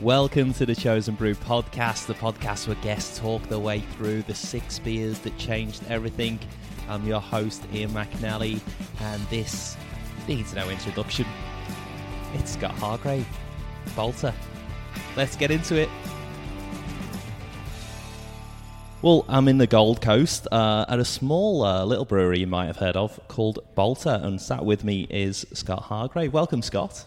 Welcome to the Chosen Brew podcast, the podcast where guests talk their way through the six beers that changed everything. I'm your host, Ian McNally, and this needs no introduction. It's Scott Hargrave, Balter. Let's get into it. Well, I'm in the Gold Coast uh, at a small uh, little brewery you might have heard of called Balter, and sat with me is Scott Hargrave. Welcome, Scott.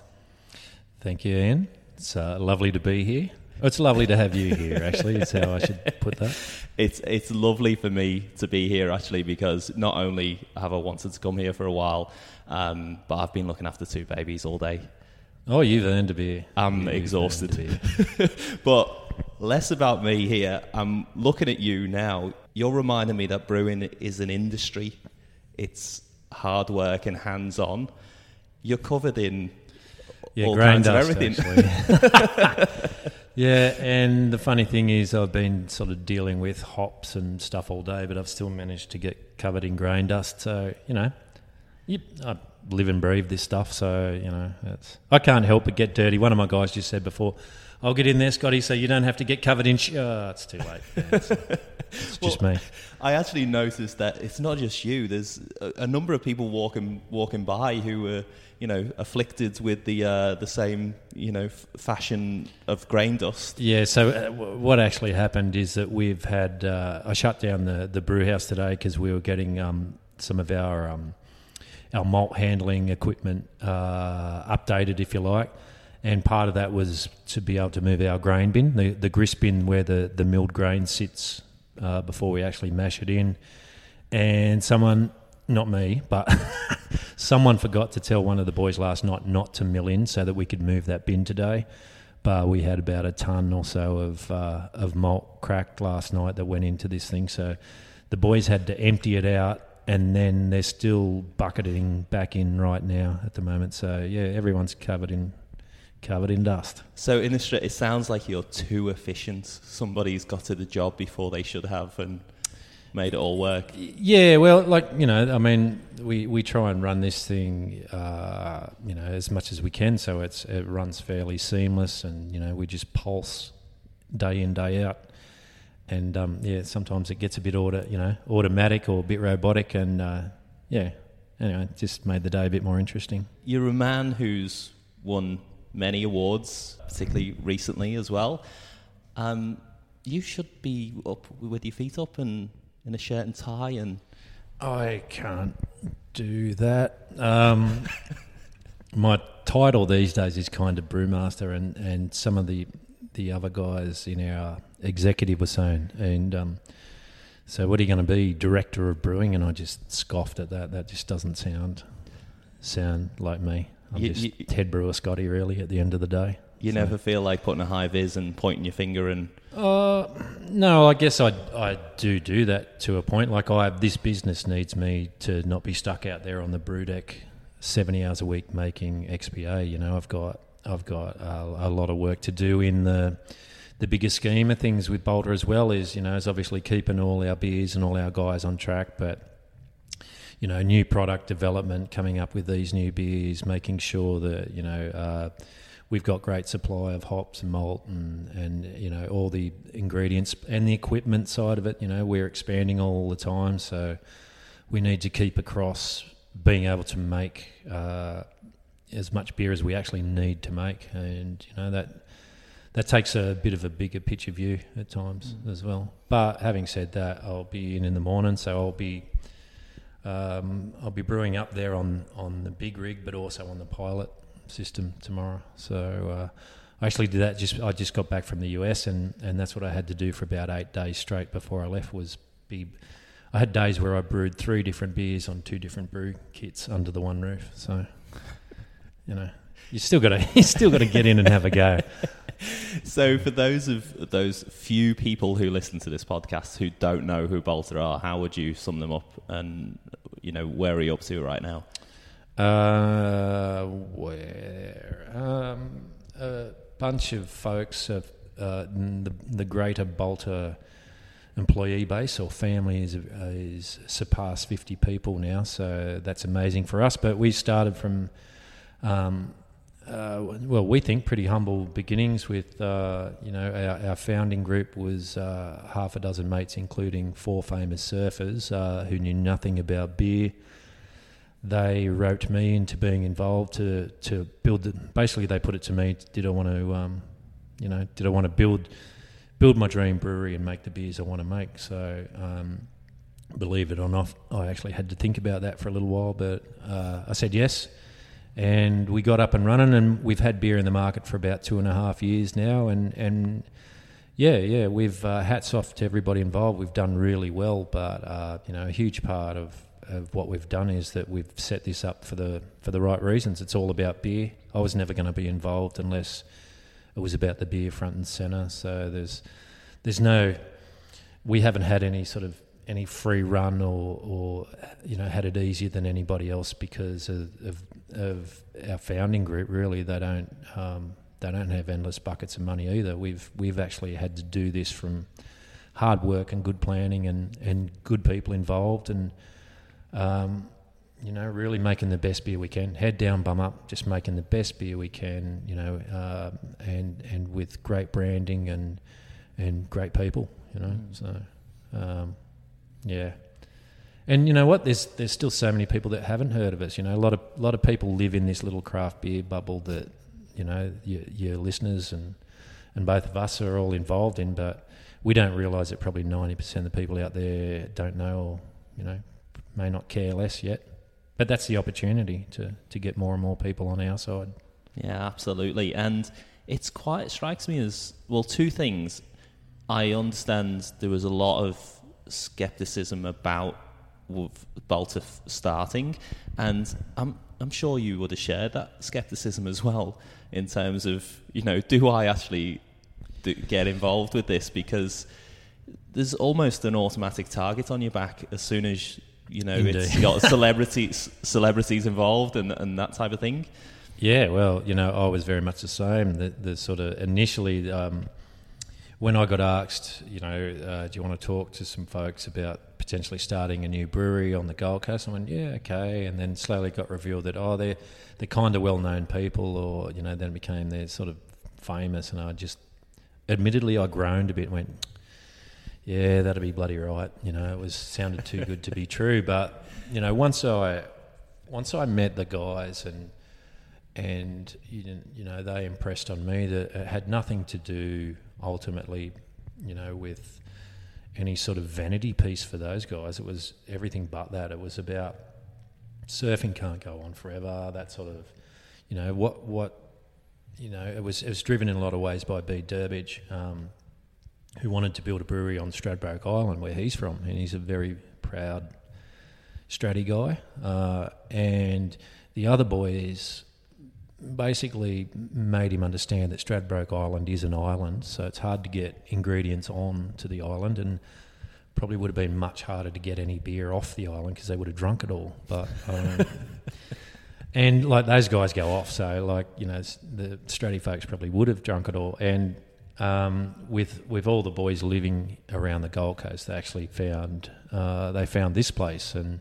Thank you, Ian. It's uh, lovely to be here. It's lovely to have you here. Actually, is how I should put that. It's it's lovely for me to be here actually because not only have I wanted to come here for a while, um, but I've been looking after two babies all day. Oh, you've earned to be. I'm you've exhausted. earned to be. but less about me here. I'm looking at you now. You're reminding me that brewing is an industry. It's hard work and hands on. You're covered in Yeah, all grain kinds of dust, everything. yeah, and the funny thing is, I've been sort of dealing with hops and stuff all day, but I've still managed to get covered in grain dust. So you know, you, I live and breathe this stuff. So you know, it's, I can't help but get dirty. One of my guys just said before. I'll get in there, Scotty, so you don't have to get covered in. Sh-. Oh, it's too late. Yeah, it's it's just me. I actually noticed that it's not just you. There's a, a number of people walking walking by who were, you know, afflicted with the uh, the same, you know, f- fashion of grain dust. Yeah. So uh, w- what actually happened is that we've had uh, I shut down the the brew house today because we were getting um, some of our um, our malt handling equipment uh, updated, if you like. And part of that was to be able to move our grain bin, the, the grist bin where the, the milled grain sits uh, before we actually mash it in. And someone, not me, but someone forgot to tell one of the boys last night not to mill in so that we could move that bin today. But we had about a ton or so of uh, of malt cracked last night that went into this thing. So the boys had to empty it out, and then they're still bucketing back in right now at the moment. So yeah, everyone's covered in covered in dust. So in the street, it sounds like you're too efficient. Somebody's got to the job before they should have and made it all work. Yeah, well, like you know, I mean, we, we try and run this thing, uh, you know, as much as we can, so it's it runs fairly seamless, and you know, we just pulse day in day out, and um, yeah, sometimes it gets a bit auto, you know, automatic or a bit robotic, and uh, yeah, anyway, just made the day a bit more interesting. You're a man who's won many awards, particularly recently as well. Um, you should be up with your feet up and in a shirt and tie and I can't do that. Um, my title these days is kind of brewmaster, and, and some of the the other guys in our executive were saying, and um, so what are you going to be, director of brewing? And I just scoffed at that. That just doesn't sound sound like me. I'm You- just you- Ted Brewer Scotty, really. At the end of the day, you So- never feel like putting a high vis and pointing your finger and Uh, no, I guess I I do do that to a point. Like I, this business needs me to not be stuck out there on the brew deck seventy hours a week making XPA. You know, I've got I've got a, a lot of work to do in the the bigger scheme of things with Balter as well. Is you know, is obviously keeping all our beers and all our guys on track, but you know, new product development, coming up with these new beers, making sure that you know uh, we've got great supply of hops and malt and and you know all the ingredients and the equipment side of it. You know, we're expanding all the time, so we need to keep across being able to make uh, as much beer as we actually need to make, and you know that that takes a bit of a bigger picture view at times as well. But having said that, I'll be in in the morning, so I'll be um, I'll be brewing up there on on the big rig, but also on the pilot system tomorrow. So uh, I actually did that. Just I just got back from the US, and and that's what I had to do for about eight days straight before I left. Was be I had days where I brewed three different beers on two different brew kits under the one roof. So you know. You still got to you still got to get in and have a go. So, for those of those few people who listen to this podcast who don't know who Balter are, how would you sum them up? And you know, where are you up to right now? Uh, where um, a bunch of folks of uh, the the greater Balter employee base or family is is surpassed fifty people now, so that's amazing for us. But we started from um, uh, well, we think pretty humble beginnings. With uh, you know, our, our, founding group was uh, half a dozen mates, including four famous surfers uh, who knew nothing about beer. They roped me into being involved to to build. The, basically, they put it to me: Did I want to, um, you know, did I want to build build my dream brewery and make the beers I want to make? So. Um, believe it or not, I actually had to think about that for a little while, but uh, I said yes and we got up and running, and we've had beer in the market for about two and a half years now, and and yeah, yeah, we've uh, hats off to everybody involved. We've done really well, but uh, you know, a huge part of, of what we've done is that we've set this up for the for the right reasons. It's all about beer. I was never going to be involved unless it was about the beer front and center. So there's there's no we haven't had any sort of any free run or, or you know had it easier than anybody else because of, of, of our founding group. Really, they don't um, they don't have endless buckets of money either. We've we've actually had to do this from hard work and good planning and, and good people involved and um, you know really making the best beer we can. Head down, bum up, just making the best beer we can. You know, uh, and and with great branding and and great people. You know, mm. so. Um, yeah. And you know what? There's there's still so many people that haven't heard of us. You know, a lot of a lot of people live in this little craft beer bubble that you know your, your listeners and and both of us are all involved in, but we don't realise that probably ninety percent of the people out there don't know or you know may not care less yet. But that's the opportunity to to get more and more people on our side. Yeah, absolutely. And it's quite it strikes me as well two things. I understand there was a lot of skepticism about Balter starting, and I'm I'm sure you would have shared that skepticism as well in terms of you know do I actually do, get involved with this because there's almost an automatic target on your back as soon as you know Indeed. it's got celebrities celebrities involved and and that type of thing. Yeah, well, you know, I was very much the same. The, the sort of initially. Um, when I got asked, you know, uh, do you want to talk to some folks about potentially starting a new brewery on the Gold Coast? I went, yeah, okay. And then slowly got revealed that, oh, they're, they're kind of well known people, or, you know, then became they're sort of famous. And I just, admittedly, I groaned a bit and went, yeah, that'd be bloody right. You know, it was sounded too good to be true. But, you know, once I, once I met the guys and, and you know they impressed on me that it had nothing to do ultimately, you know, with any sort of vanity piece for those guys. It was everything but that. It was about surfing can't go on forever. That sort of, you know, what what, you know, it was it was driven in a lot of ways by Bede Durbidge, um, who wanted to build a brewery on Stradbroke Island, where he's from, and he's a very proud Straddie guy. Uh, and the other boys basically made him understand that Stradbroke Island is an island, so it's hard to get ingredients on to the island, and probably would have been much harder to get any beer off the island because they would have drunk it all. But um, and like those guys go off, so like you know the Straddie folks probably would have drunk it all, and um, with with all the boys living around the Gold Coast, they actually found uh, they found this place and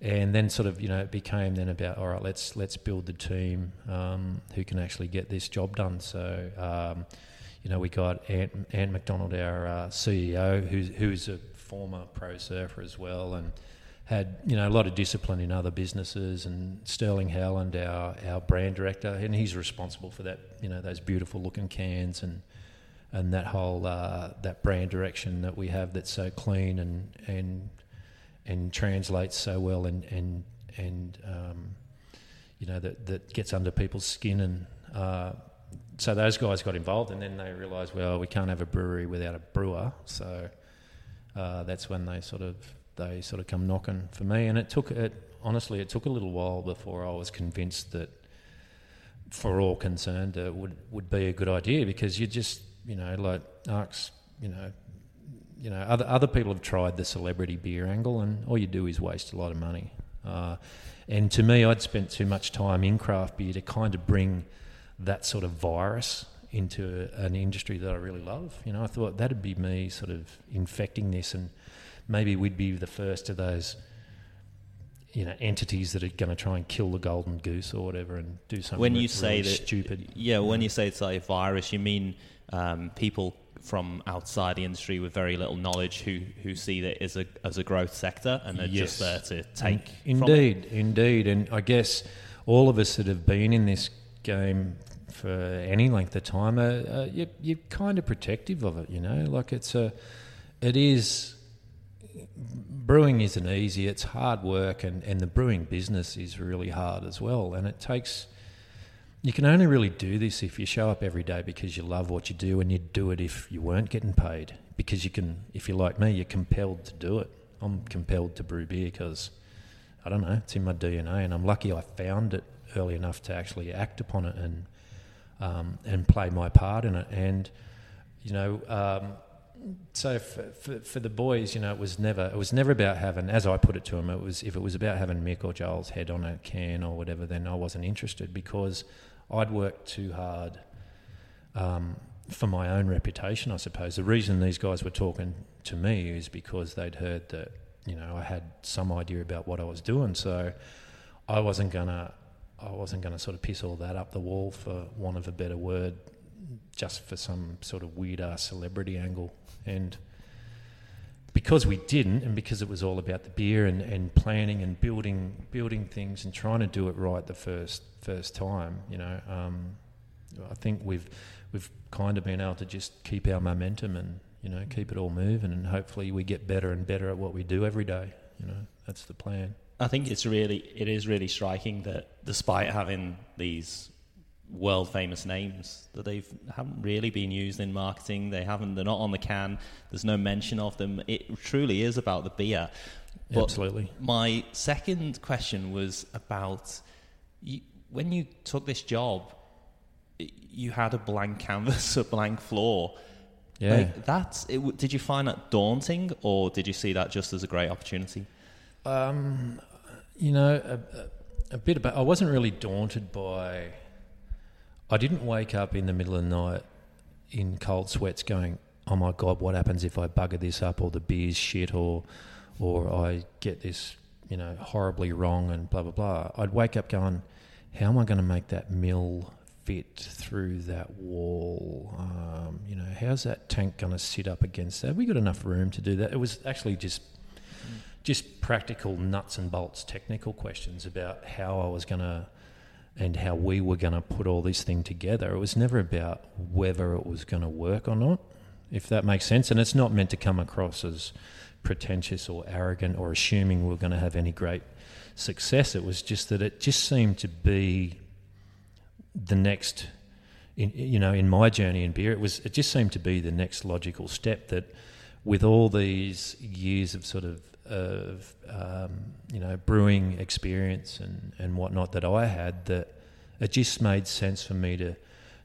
and then sort of you know it became then about all right let's let's build the team um, who can actually get this job done. So um, you know we got Ant, Ant McDonald our uh, CEO who's who's a former pro surfer as well and had you know a lot of discipline in other businesses. And Sterling Howland our our brand director and he's responsible for that you know those beautiful looking cans and and that whole uh, that brand direction that we have that's so clean and and and translates so well and and and um, you know that that gets under people's skin and uh, so those guys got involved and then they realised well we can't have a brewery without a brewer. So uh, that's when they sort of they sort of come knocking for me. And it took it honestly it took a little while before I was convinced that for all concerned it would would be a good idea because you just you know like Arks you know you know, other other people have tried the celebrity beer angle, and all you do is waste a lot of money. Uh, and to me, I'd spent too much time in craft beer to kind of bring that sort of virus into an industry that I really love. You know, I thought that'd be me sort of infecting this, and maybe we'd be the first of those you know entities that are going to try and kill the golden goose or whatever and do something. when you say really that stupid, yeah, when you say it's like a virus, you mean um, people from outside the industry with very little knowledge who who see that as a as a growth sector and they're just there to take. In- from it. Indeed, indeed, and I guess all of us that have been in this game for any length of time, are, uh, you, you're kind of protective of it. You know, like it's a, it is. Brewing isn't easy. It's hard work, and, and the brewing business is really hard as well. And it takes. You can only really do this if you show up every day because you love what you do, and you'd do it if you weren't getting paid. Because you can, if you're like me, you're compelled to do it. I'm compelled to brew beer because I don't know, it's in my DNA, and I'm lucky I found it early enough to actually act upon it and um, and play my part in it. And you know, um, so for, for for the boys, you know, it was never it was never about having, as I put it to them, it was if it was about having Mick or Joel's head on a can or whatever, then I wasn't interested because I'd worked too hard. Um, for my own reputation, I suppose. The reason these guys were talking to me is because they'd heard that, you know, I had some idea about what I was doing. So I wasn't gonna I wasn't gonna sort of piss all that up the wall for want of a better word, just for some sort of weird ass celebrity angle. And because we didn't and because it was all about the beer and, and planning and building building things and trying to do it right the first first time, you know, um, I think we've we've kind of been able to just keep our momentum and you know keep it all moving and hopefully we get better and better at what we do every day. You know that's the plan. I think it's really it is really striking that despite having these world famous names that they've haven't really been used in marketing. They haven't. They're not on the can. There's no mention of them. It truly is about the beer. But Absolutely. My second question was about you, when you took this job. You had a blank canvas, a blank floor. Yeah. Like that's. It, did you find that daunting, or did you see that just as a great opportunity? Um, you know, a, a, a bit about. I wasn't really daunted by. I didn't wake up in the middle of the night in cold sweats, going, "Oh my god, what happens if I bugger this up, or the beer's shit, or, or I get this, you know, horribly wrong, and blah blah blah." I'd wake up going, "How am I going to make that mill fit through that wall? Um, you know, how's that tank going to sit up against that? Have we got enough room to do that?" It was actually just just practical nuts and bolts technical questions about how I was going to and how we were going to put all this thing together. It was never about whether it was going to work or not, if that makes sense. And it's not meant to come across as pretentious or arrogant or assuming we're going to have any great success. It was just that it just seemed to be the next in you know in my journey in beer it was it just seemed to be the next logical step that with all these years of sort of of um, you know brewing experience and and whatnot that I had that it just made sense for me to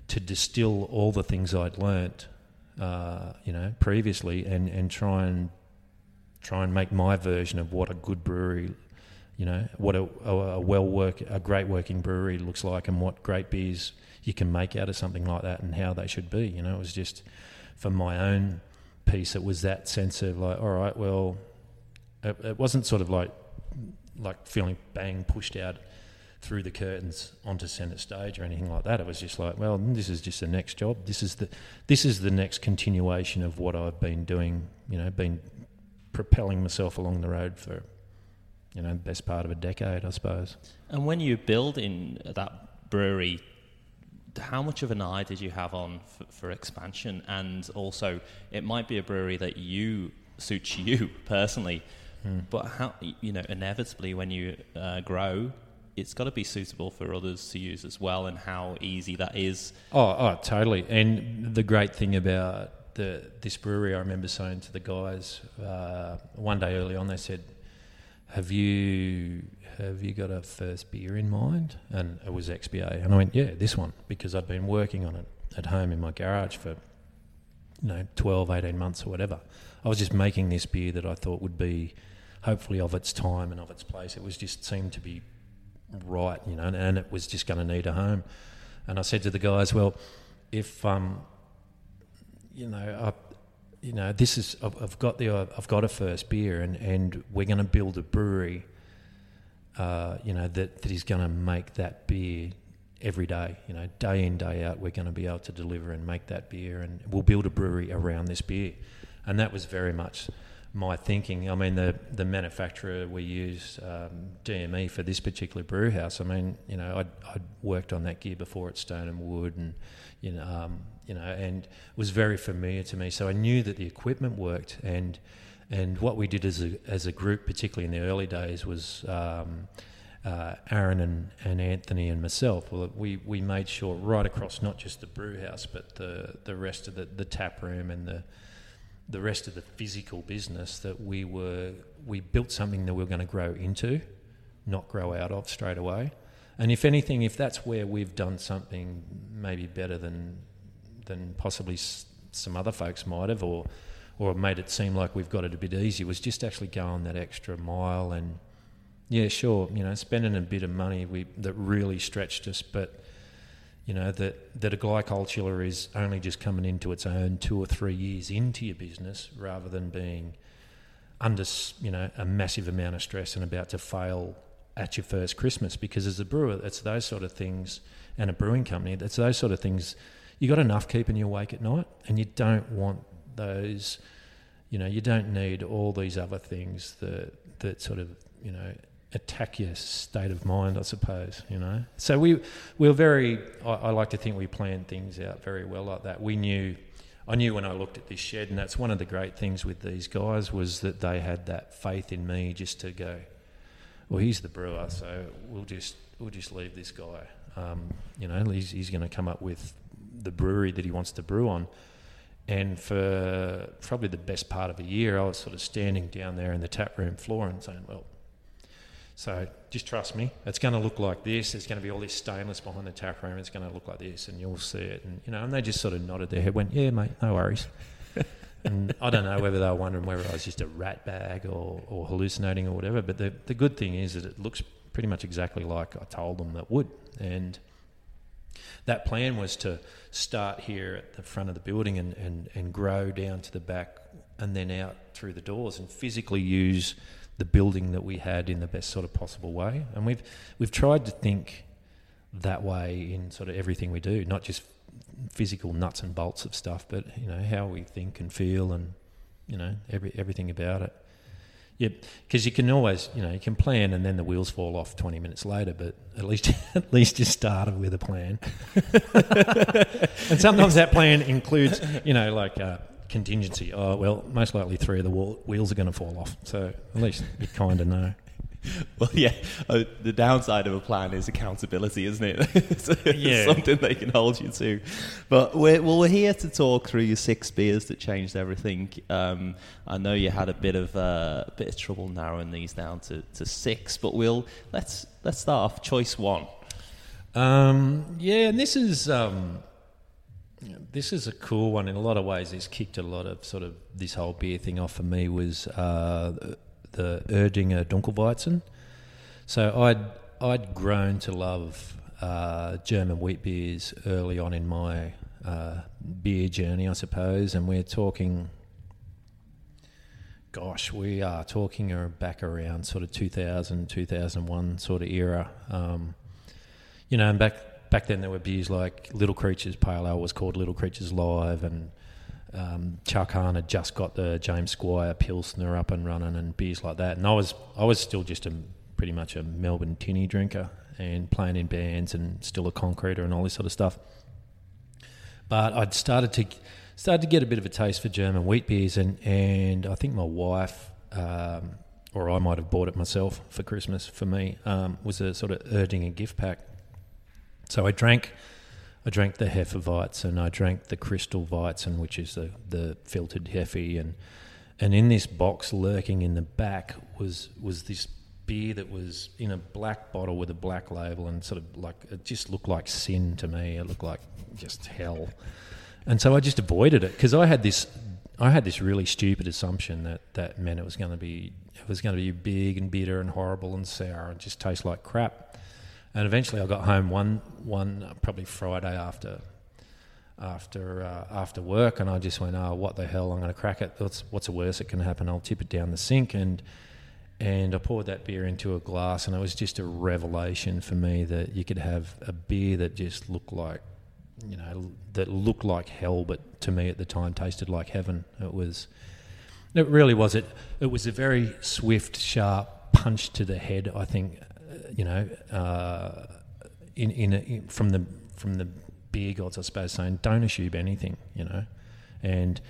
to distill all the things I'd learnt uh, you know previously and and try and try and make my version of what a good brewery you know what a, a, well work a great working brewery looks like and what great beers you can make out of something like that and how they should be you know. It was just for my own piece it was that sense of like all right well it, it wasn't sort of like like feeling bang pushed out through the curtains onto centre stage or anything like that. It was just like well this is just the next job. This is the this is the next continuation of what I've been doing you know been propelling myself along the road for you know the best part of a decade I suppose. And when you build in that brewery, how much of an eye did you have on for, for expansion? And also, it might be a brewery that you suits you personally, but how you know inevitably when you uh, grow, it's got to be suitable for others to use as well, and how easy that is. Oh, oh, totally. And the great thing about the this brewery, I remember saying to the guys uh, one day early on, they said, "Have you have you got a first beer in mind?" And it was XPA, and I went, "Yeah, this one," because I'd been working on it at home in my garage for you know 12, 18 months or whatever. I was just making this beer that I thought would be hopefully of its time and of its place. It was just seemed to be right, you know, and, and it was just going to need a home. And I said to the guys, well, if um, you know, I, you know, this is I've, I've got the I've got a first beer, and and we're going to build a brewery uh, you know, that, that is going to make that beer every day, you know, day in, day out, we're going to be able to deliver and make that beer and we'll build a brewery around this beer. And that was very much my thinking. I mean, the, the manufacturer we use um, DME, for this particular brew house, I mean, you know, I'd, I'd worked on that gear before at Stone and Wood and, you know, um, you know, and was very familiar to me. So I knew that the equipment worked and, and what we did as a, as a group, particularly in the early days, was um, uh, Aaron and, and Anthony and myself. Well, we, we made sure right across not just the brew house, but the, the rest of the, the tap room and the the rest of the physical business that we were we built something that we're going to grow into, not grow out of straight away. And if anything, if that's where we've done something maybe better than than possibly some other folks might have, or or made it seem like we've got it a bit easy, was just actually going that extra mile and yeah, sure, you know, spending a bit of money we that really stretched us, but you know that that a glycol chiller is only just coming into its own two or three years into your business, rather than being under you know a massive amount of stress and about to fail at your first Christmas. Because as a brewer, it's those sort of things, and a brewing company, it's those sort of things. You got enough keeping you awake at night, and you don't want those. You know, you don't need all these other things that that sort of you know attack your state of mind, I suppose. You know, so we we were very. I, I, like to think we planned things out very well like that. We knew. I knew when I looked at this shed, and that's one of the great things with these guys was that they had that faith in me just to go. Well, he's the brewer, so we'll just we'll just leave this guy. Um, you know, he's he's going to come up with the brewery that he wants to brew on. And for probably the best part of a year, I was sort of standing down there in the tap room floor and saying, "Well, so just trust me. It's going to look like this. There's going to be all this stainless behind the tap room. It's going to look like this, and you'll see it. And you know, and they just sort of nodded their head, went, "Yeah, mate, no worries." and I don't know whether they were wondering whether I was just a rat bag or, or hallucinating or whatever. But the the good thing is that it looks pretty much exactly like I told them that would. And that plan was to start here at the front of the building and, and, and grow down to the back and then out through the doors and physically use the building that we had in the best sort of possible way. And we've we've tried to think that way in sort of everything we do, not just physical nuts and bolts of stuff, but you know how we think and feel, and you know every everything about it. Yep, because you can always, you know, you can plan and then the wheels fall off 20 minutes later, but at least at least you started with a plan. and sometimes that plan includes, you know, like uh, contingency. Oh well, most likely three of the wheels are going to fall off. So at least you kind of know. Well, yeah. Uh, the downside of a plan is accountability, isn't it? it's, yeah. something they can hold you to. But we're, well, we're here to talk through your six beers that changed everything. Um, I know you had a bit of uh, a bit of trouble narrowing these down to, to six, but we'll let's let's start off choice one. Um, yeah, and this is. Um, this is a cool one in a lot of ways. It's kicked a lot of sort of this whole beer thing off for me was uh, the Erdinger Dunkelweizen. So I'd I'd grown to love uh, German wheat beers early on in my uh, beer journey, I suppose, and we're talking. Gosh, we are talking back around sort of 2000, 2001 sort of era. Um, you know, and back back then there were beers like Little Creatures Pale Ale was called Little Creatures Live, and um, had just got the James Squire Pilsner up and running, and beers like that. And I was I was still just a pretty much a Melbourne tinny drinker and playing in bands and still a concreter and all this sort of stuff. But I'd started to started to get a bit of a taste for German wheat beers, and and I think my wife. Um, or I might have bought it myself for Christmas for me, um, was a sort of Erdinger gift pack so I drank, I drank the Hefeweizen and I drank the Crystal Weizen, which is the the filtered Hefe, and and in this box lurking in the back was was this beer that was in a black bottle with a black label and sort of like it just looked like sin to me. It looked like just hell, and so I just avoided it because I had this I had this really stupid assumption that that meant it was going to be it was going to be big and bitter and horrible and sour and just taste like crap. And eventually, I got home one one uh, probably Friday after after uh, after work, and I just went, "Oh, what the hell? I'm going to crack it. What's what's the worst that can happen? I'll tip it down the sink." And and I poured that beer into a glass, and it was just a revelation for me that you could have a beer that just looked like, you know, that looked like hell, but to me at the time tasted like heaven. It was, it really was. It it was a very swift, sharp punch to the head. I think, you know, uh, in in, a, in from the from the beer gods, I suppose, saying don't assume anything, you know, and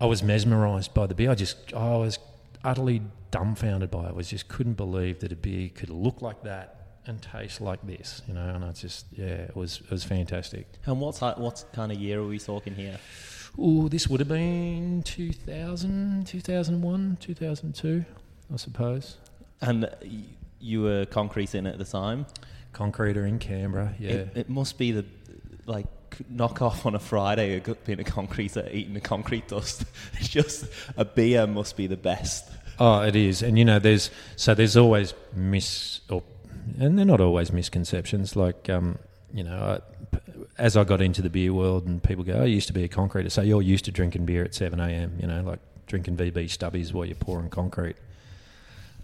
I was mesmerised by the beer. I just I was utterly dumbfounded by it. I was just couldn't believe that a beer could look like that and taste like this, you know. And I just yeah, it was it was fantastic. And what's what kind of year are we talking here? Oh, this would have been 2000, 2001, 2002, I suppose. And you were concreting at the time. Concreter in Canberra, yeah. It, it must be the like knock off on a Friday being a concreter eating the concrete dust. It's just a beer must be the best. Oh, it is, and you know, there's so there's always mis or, and they're not always misconceptions. Like, um, you know, I, as I got into the beer world, and people go, oh, "I used to be a concreter," so you're used to drinking beer at seven a.m. You know, like drinking VB stubbies while you're pouring concrete.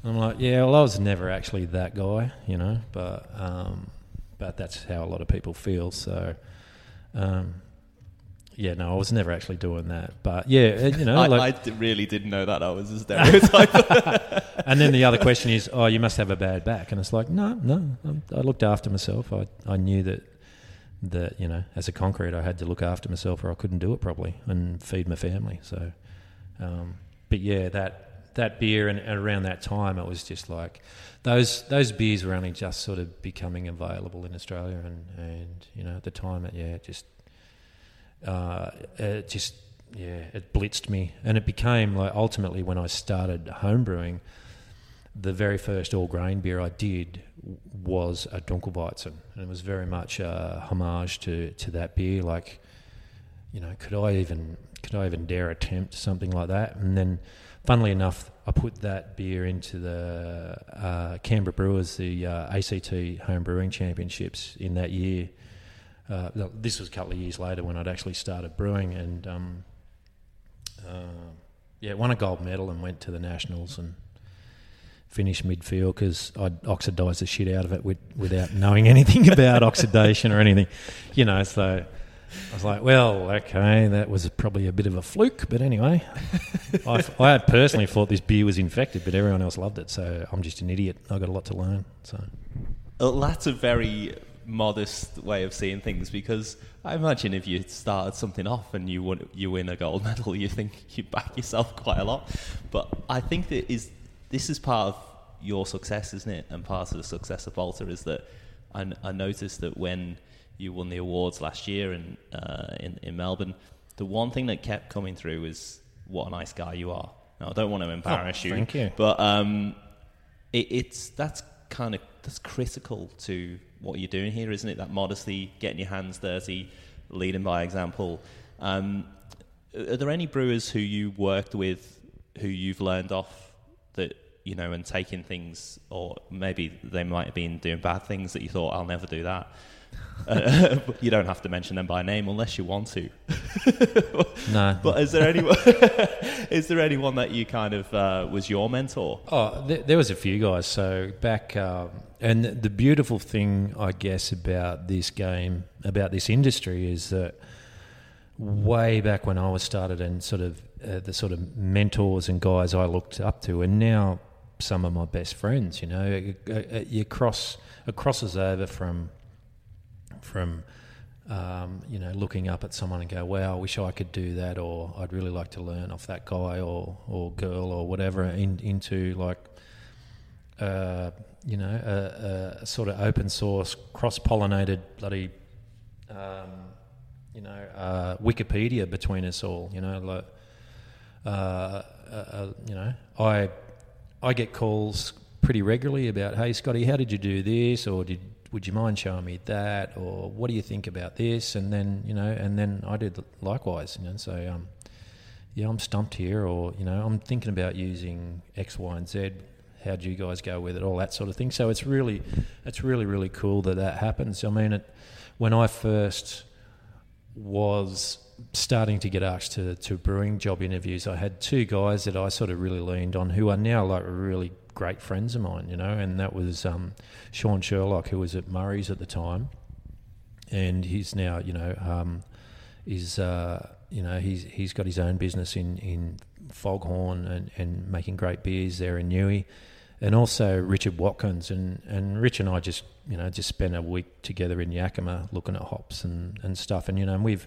And I'm like, yeah, well, I was never actually that guy, you know, but um, but that's how a lot of people feel. So, um, yeah, no, I was never actually doing that. But yeah, you know, I, like, I d- really didn't know that. I was a stereotype. and then the other question is, oh, you must have a bad back, and it's like, no, no, I looked after myself. I I knew that that you know, as a concrete, I had to look after myself, or I couldn't do it properly and feed my family. So, um, but yeah, that that beer and, around that time, it was just like those those beers were only just sort of becoming available in Australia, and and you know, at the time, it yeah, it just uh, it just yeah, it blitzed me, and it became like ultimately when I started homebrewing, the very first all grain beer I did was a Dunkelweizen, and it was very much a homage to to that beer. Like, you know, could I even could I even dare attempt something like that? And then, funnily enough, I put that beer into the uh, Canberra Brewers, the uh, ACT Home Brewing Championships in that year uh, this was a couple of years later when I'd actually started brewing, and um, uh, yeah, won a gold medal and went to the nationals and finished midfield because I'd oxidised the shit out of it with, without knowing anything about oxidation or anything, you know. So I was like, well, okay, that was probably a bit of a fluke, but anyway, I, I personally thought this beer was infected, but everyone else loved it, so I'm just an idiot. I got a lot to learn. So. Well, that's a very modest way of seeing things because I imagine if you started something off and you win, you win a gold medal, you think you back yourself quite a lot. But I think that is this is part of your success, isn't it? And part of the success of Balter is that I noticed that when you won the awards last year in, uh, in in Melbourne, the one thing that kept coming through was what a nice guy you are. Now I don't want to embarrass oh, you, thank you, but um, it, it's that's kind of that's critical to what you're doing here, isn't it? That modesty, getting your hands dirty, leading by example. Um, are there any brewers who you worked with who you've learned off that you know, and taking things, or maybe they might have been doing bad things that you thought, I'll never do that. Uh, you don't have to mention them by name unless you want to. no. But is there anyone? is there anyone that you kind of uh, was your mentor? Oh, there, there, was a few guys. So back, um, and the beautiful thing, I guess, about this game, about this industry, is that way back when I was started, and sort of uh, the sort of mentors and guys I looked up to, and now some of my best friends. You know, you cross it crosses over from from um, you know looking up at someone and go, "Wow, I wish I could do that," or "I'd really like to learn off that guy or or girl or whatever," in, into like uh, you know a, a, sort of open source, cross pollinated bloody. Um, you know, uh, Wikipedia between us all. You know, like, uh, uh, uh you know, I I get calls pretty regularly about, hey Scotty, how did you do this, or did would you mind showing me that, or what do you think about this? And then you know, and then I did likewise, you know, say, um, yeah, I'm stumped here, or you know, I'm thinking about using X, Y, and Z. How do you guys go with it? All that sort of thing. So it's really, it's really, really cool that that happens. I mean, it, when I first was starting to get asked to, to brewing job interviews, I had two guys that I sort of really leaned on who are now like really great friends of mine, you know, and that was um, Sean Sherlock, who was at Murray's at the time, and he's now, you know, um, is uh, you know he's he's got his own business in in Foghorn and, and making great beers there in Newey, and also Richard Watkins. And and Rich and I just you know just spent a week together in Yakima looking at hops and and stuff, and you know and we've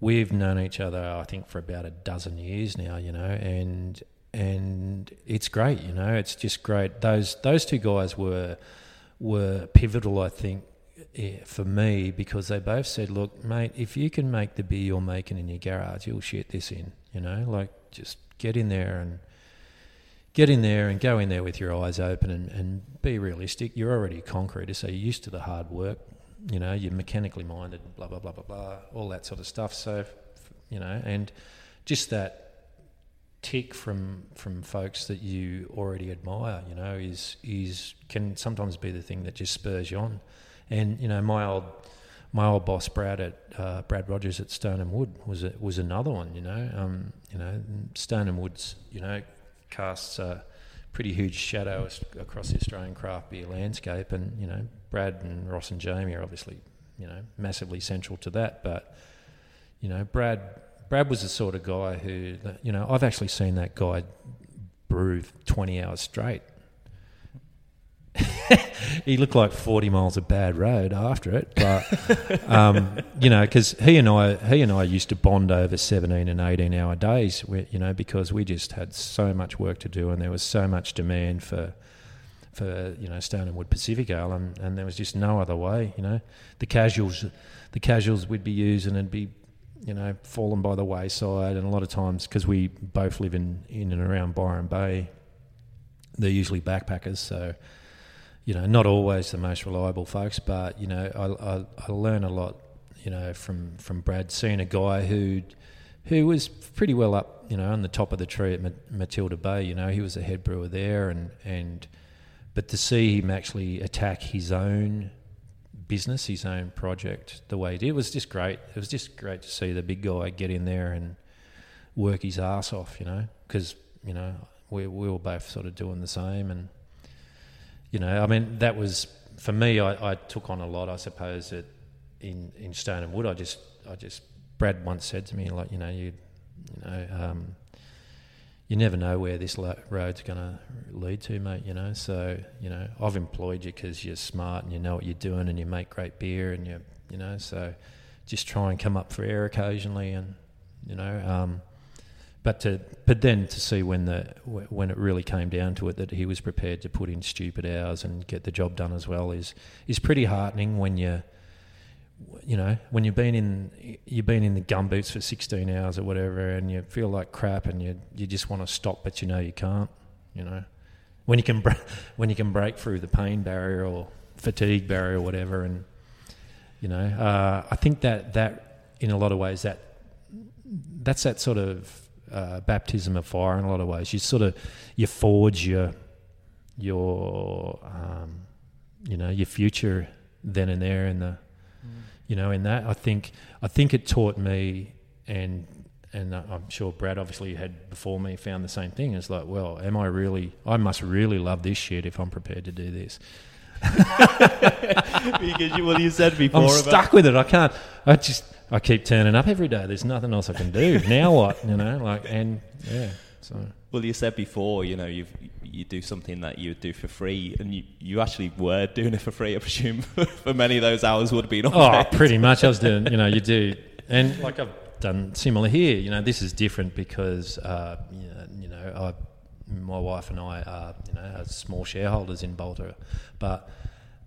we've known each other I think for about a dozen years now, you know, and and it's great, you know, it's just great. Those those two guys were were pivotal, I think, yeah, for me because they both said, "Look, mate, if you can make the beer you're making in your garage, you'll shit this in." You know, like just get in there and get in there and go in there with your eyes open and, and be realistic. You're already a concreter, so you're used to the hard work. You know, you're mechanically minded, blah blah blah blah blah, all that sort of stuff. So, you know, and just that tick from from folks that you already admire, you know, is is can sometimes be the thing that just spurs you on. And you know, my old my old boss Brad at uh, Brad Rogers at Stone and Wood was a, was another one. You know, um, you know, Stone and Wood's you know casts a pretty huge shadow across the Australian craft beer landscape, and you know, Brad and Ross and Jamie are obviously you know massively central to that. But you know, Brad Brad was the sort of guy who you know I've actually seen that guy brew twenty hours straight he looked like 40 miles of bad road after it. But, um, you know, because he and I, he and I used to bond over 17 and 18 hour days, you know, because we just had so much work to do and there was so much demand for, for, you know, Stone and Wood Pacific Ale and, and there was just no other way, you know. The casuals, the casuals we'd be using and be, you know, fallen by the wayside. And a lot of times, because we both live in, in and around Byron Bay, they're usually backpackers. So, you know, not always the most reliable folks, but you know, I, I, I learn a lot, you know, from from Brad seeing a guy who who was pretty well up, you know, on the top of the tree at Matilda Bay. You know, he was a head brewer there, and and but to see him actually attack his own business, his own project, the way he did It was just great. It was just great to see the big guy get in there and work his ass off, you know, because you know we we were both sort of doing the same and you know, I mean, that was for me. I, I took on a lot, I suppose, that in in Stone and Wood. I just, I just. Brad once said to me, like, you know, you, you know, um, you never know where this road's going to lead to, mate. You know, so you know, I've employed you because you're smart and you know what you're doing and you make great beer and you, you know, so just try and come up for air occasionally and you know. Um, but to but then to see when the when it really came down to it that he was prepared to put in stupid hours and get the job done as well is is pretty heartening when you you know when you've been in you've been in the gumboots for 16 hours or whatever and you feel like crap and you you just want to stop but you know you can't you know when you can when you can break through the pain barrier or fatigue barrier or whatever and you know uh, I think that that in a lot of ways that that's that sort of uh, baptism of fire in a lot of ways. You sort of you forge your your um, you know your future then and there in the mm. You know in that I think I think it taught me and and I'm sure Brad obviously had before me found the same thing. It's like, well, am I really? I must really love this shit if I'm prepared to do this. because you, well, you said before, I'm stuck with it. I can't. I just I keep turning up every day. There's nothing else I can do. now what? You know, like and yeah. So well, you said before, you know, you you do something that you would do for free, and you, you actually were doing it for free. I presume for many of those hours would have been. Oh, pretty much. I was doing. You know, you do, and like I've done similar here. You know, this is different because uh, you know, I, my wife and I are you know small shareholders in Balter, but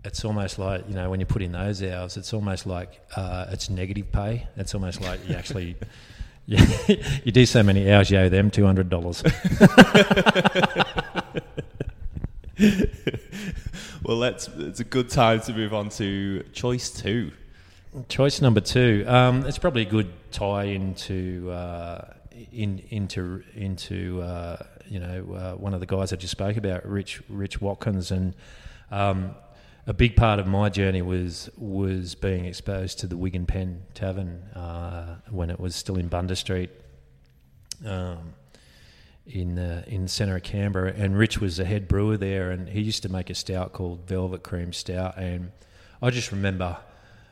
it's almost like you know when you put in those hours, it's almost like uh, it's negative pay. It's almost like you actually. You, you do so many hours, you owe them two hundred dollars. well, let's. It's a good time to move on to choice two. Choice number two. Um, it's probably a good tie into uh, in, into into uh, you know uh, one of the guys I just spoke about, Rich Rich Watkins, and um, a big part of my journey was was being exposed to the Wig and Pen Tavern uh, when it was still in Bunda Street, um, in uh, in the centre of Canberra. And Rich was the head brewer there, and he used to make a stout called Velvet Cream Stout. And I just remember.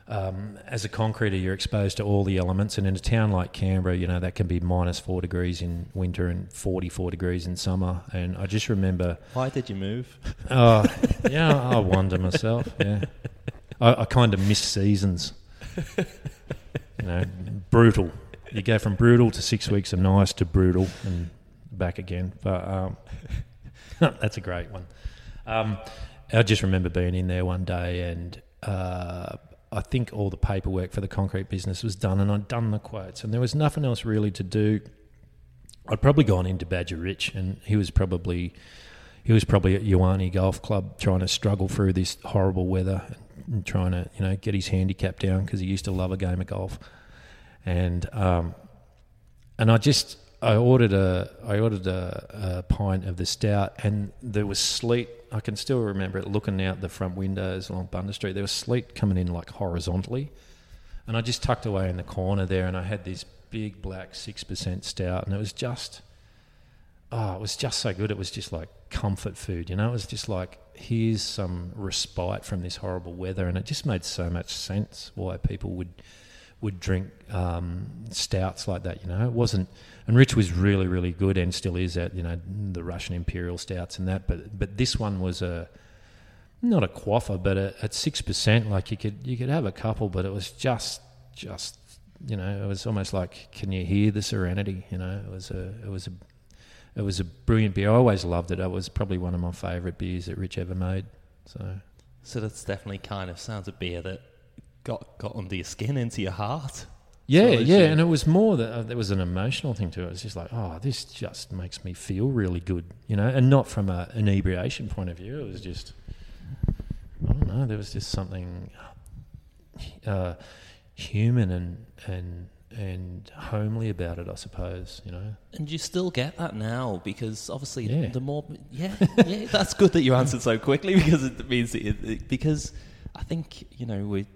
Um, as a concreter, you're exposed to all the elements, and in a town like Canberra, you know that can be minus four degrees in winter and 44 degrees in summer. And I just remember Why did you move? Oh, yeah, I wonder myself. Yeah, I, I kind of miss seasons. You know, brutal. You go from brutal to six weeks of nice to brutal and back again. But um, that's a great one. Um, I just remember being in there one day, and uh, I think all the paperwork for the concrete business was done, and I'd done the quotes, and there was nothing else really to do. I'd probably gone into Badger Rich, and he was probably he was probably at Yowani Golf Club trying to struggle through this horrible weather and trying to you know get his handicap down because he used to love a game of golf, and um, and I just I ordered a I ordered a, a pint of the stout and there was sleet. I can still remember it looking out the front windows along Bunda Street. There was sleet coming in like horizontally, and I just tucked away in the corner there, and I had this big black six percent stout, and it was just oh, it was just so good. It was just like comfort food, you know. It was just like here's some respite from this horrible weather, and it just made so much sense why people would would drink um, stouts like that. You know, it wasn't. And Rich was really, really good, and still is at you know the Russian Imperial stouts and that. But but this one was a not a quaffer, but a, at six percent, like you could you could have a couple, but it was just just you know it was almost like can you hear the serenity? You know, it was a it was a it was a brilliant beer. I always loved it. It was probably one of my favourite beers that Rich ever made. So So that's definitely kind of sounds a beer that got got under your skin, into your heart. Yeah, yeah, and it was more that uh, there was an emotional thing to it. It was just like, oh, this just makes me feel really good, you know, and not from a inebriation point of view. It was just, I don't know, there was just something uh, human and and and homely about it, I suppose, you know. And you still get that now because obviously Yeah. the more yeah yeah that's good that you answered so quickly because it means it, it- because I think you know we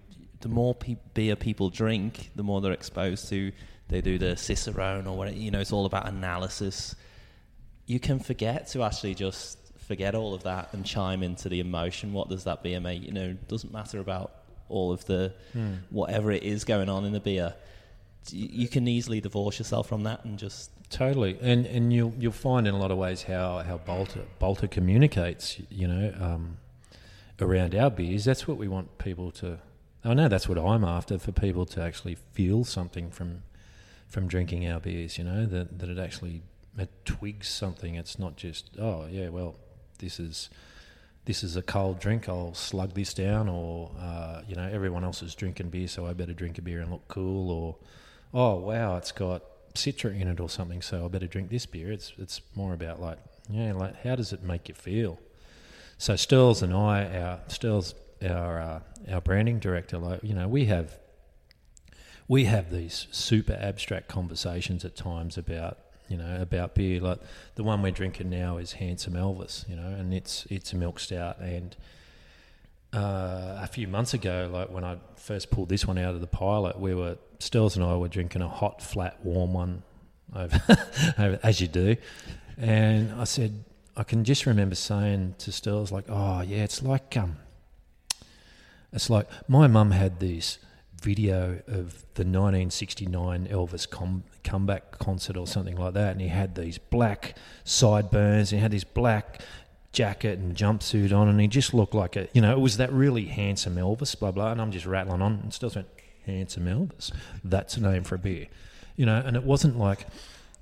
the more pe- beer people drink the more they're exposed to they do the Cicerone or whatever you know it's all about analysis. You can forget to actually just forget all of that and chime into the emotion. What does that beer make? You know it doesn't matter about all of the whatever it is going on in the beer. You you can easily divorce yourself from that and just Totally, and and you'll you'll find in a lot of ways how how Balter Balter communicates, you know, um, around our beers. That's what we want people to. I know that's what I'm after for people to actually feel something from from drinking our beers. You know that that it actually it twigs something. It's not just oh yeah, well this is this is a cold drink. I'll slug this down, or uh, you know everyone else is drinking beer, so I better drink a beer and look cool, or oh wow, it's got citra in it or something, so I better drink this beer. It's it's more about like yeah, like how does it make you feel? So Stirls and I, our Stirls, our uh, our branding director, like you know, we have we have these super abstract conversations at times about you know about beer. Like the one we're drinking now is Handsome Elvis, you know, and it's it's a milk stout. And uh, a few months ago, like when I first pulled this one out of the pilot, we were Stills and I were drinking a hot, flat, warm one, over, as you do. And I said, I can just remember saying to Stills, like, "Oh yeah, it's like um, it's like my mum had this video of the 1969 Elvis com- comeback concert or something like that, and he had these black sideburns, and he had this black jacket and jumpsuit on, and he just looked like a, you know, it was that really handsome Elvis, blah blah. And I'm just rattling on, and still went, handsome Elvis. That's a name for a beer, you know. And it wasn't like,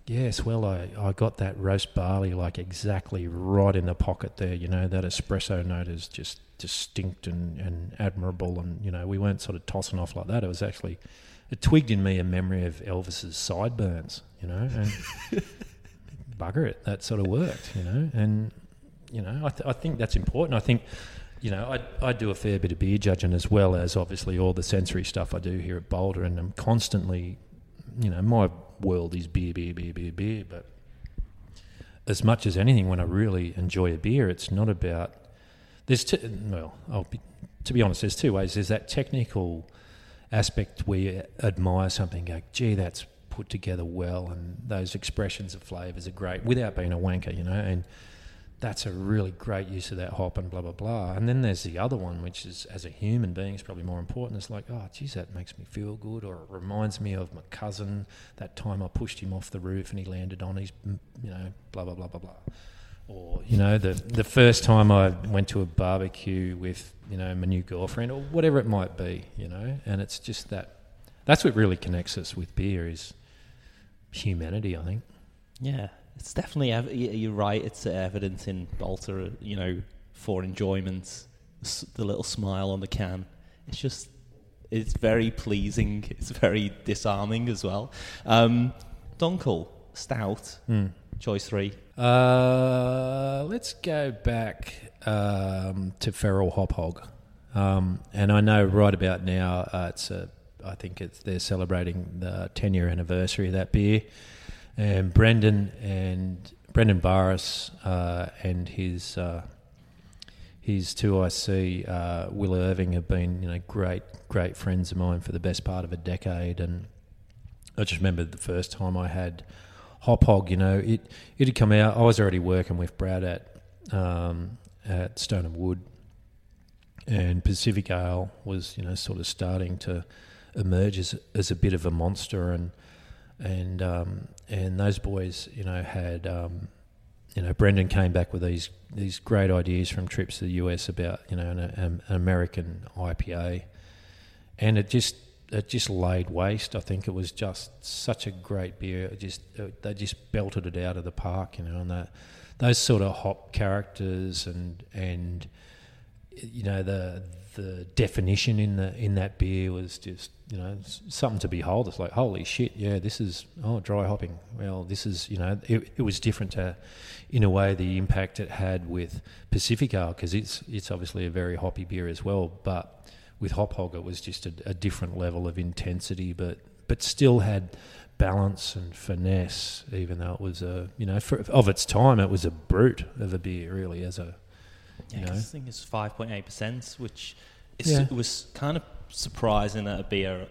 yes, well, I, I got that roast barley like exactly right in the pocket there, you know. That espresso note is just distinct and, and admirable, and you know, we weren't sort of tossing off like that. It was actually, it twigged in me a memory of Elvis's sideburns, you know, and bugger it, that sort of worked, you know, and you know, I, th- I think that's important. I think, you know, I, I do a fair bit of beer judging as well as obviously all the sensory stuff I do here at Balter, and I'm constantly, you know, my world is beer, beer, beer, beer, beer. But as much as anything, when I really enjoy a beer, it's not about there's two, well, be, to be honest, there's two ways. There's that technical aspect where you admire something, go, gee, that's put together well, and those expressions of flavors are great without being a wanker, you know, and that's a really great use of that hop and blah blah blah. And then there's the other one, which is as a human being is probably more important. It's like, oh, geez, that makes me feel good, or it reminds me of my cousin that time I pushed him off the roof and he landed on his, you know, blah blah blah blah blah. Or you know, the the first time I went to a barbecue with you know my new girlfriend or whatever it might be, you know, and it's just that. That's what really connects us with beer is humanity. I think. Yeah, it's definitely. ev- You're right. It's evident in Balter. You know, for enjoyment, the little smile on the can. It's just. It's very pleasing. It's very disarming as well. Um, Dunkel Stout Hmm. choice three. Uh, let's go back um, to Feral Hop Hog. Um, and I know right about now uh, it's a, I think it's they're celebrating the 10 year anniversary of that beer. And Brendan and Brendan Varis uh, and his uh, his two IC uh, Will Irving have been you know great great friends of mine for the best part of a decade. And I just remember the first time I had Hop Hog, you know, it it had come out. I was already working with Brad at um, at Stone and Wood, and Pacific Ale was you know sort of starting to emerge as as a bit of a monster, and and um, and those boys, you know, had um, you know Brendan came back with these these great ideas from trips to the US about you know an, an American IPA, and it just it just laid waste. I think it was just such a great beer. It just it, they just belted it out of the park, you know, and that those sort of hop characters and and you know the the definition in the in that beer was just you know something to behold. It's like holy shit, yeah, this is oh dry hopping. Well, this is you know it, it was different to in a way the impact it had with Pacific Ale because it's it's obviously a very hoppy beer as well, but with Hop Hog it was just a, a different level of intensity, but but still had balance and finesse, even though it was a you know for, of its time it was a brute of a beer really as a Yeah, You 'cause know? I think it's five point eight percent, which is, Yeah. was kind of surprising that a beer,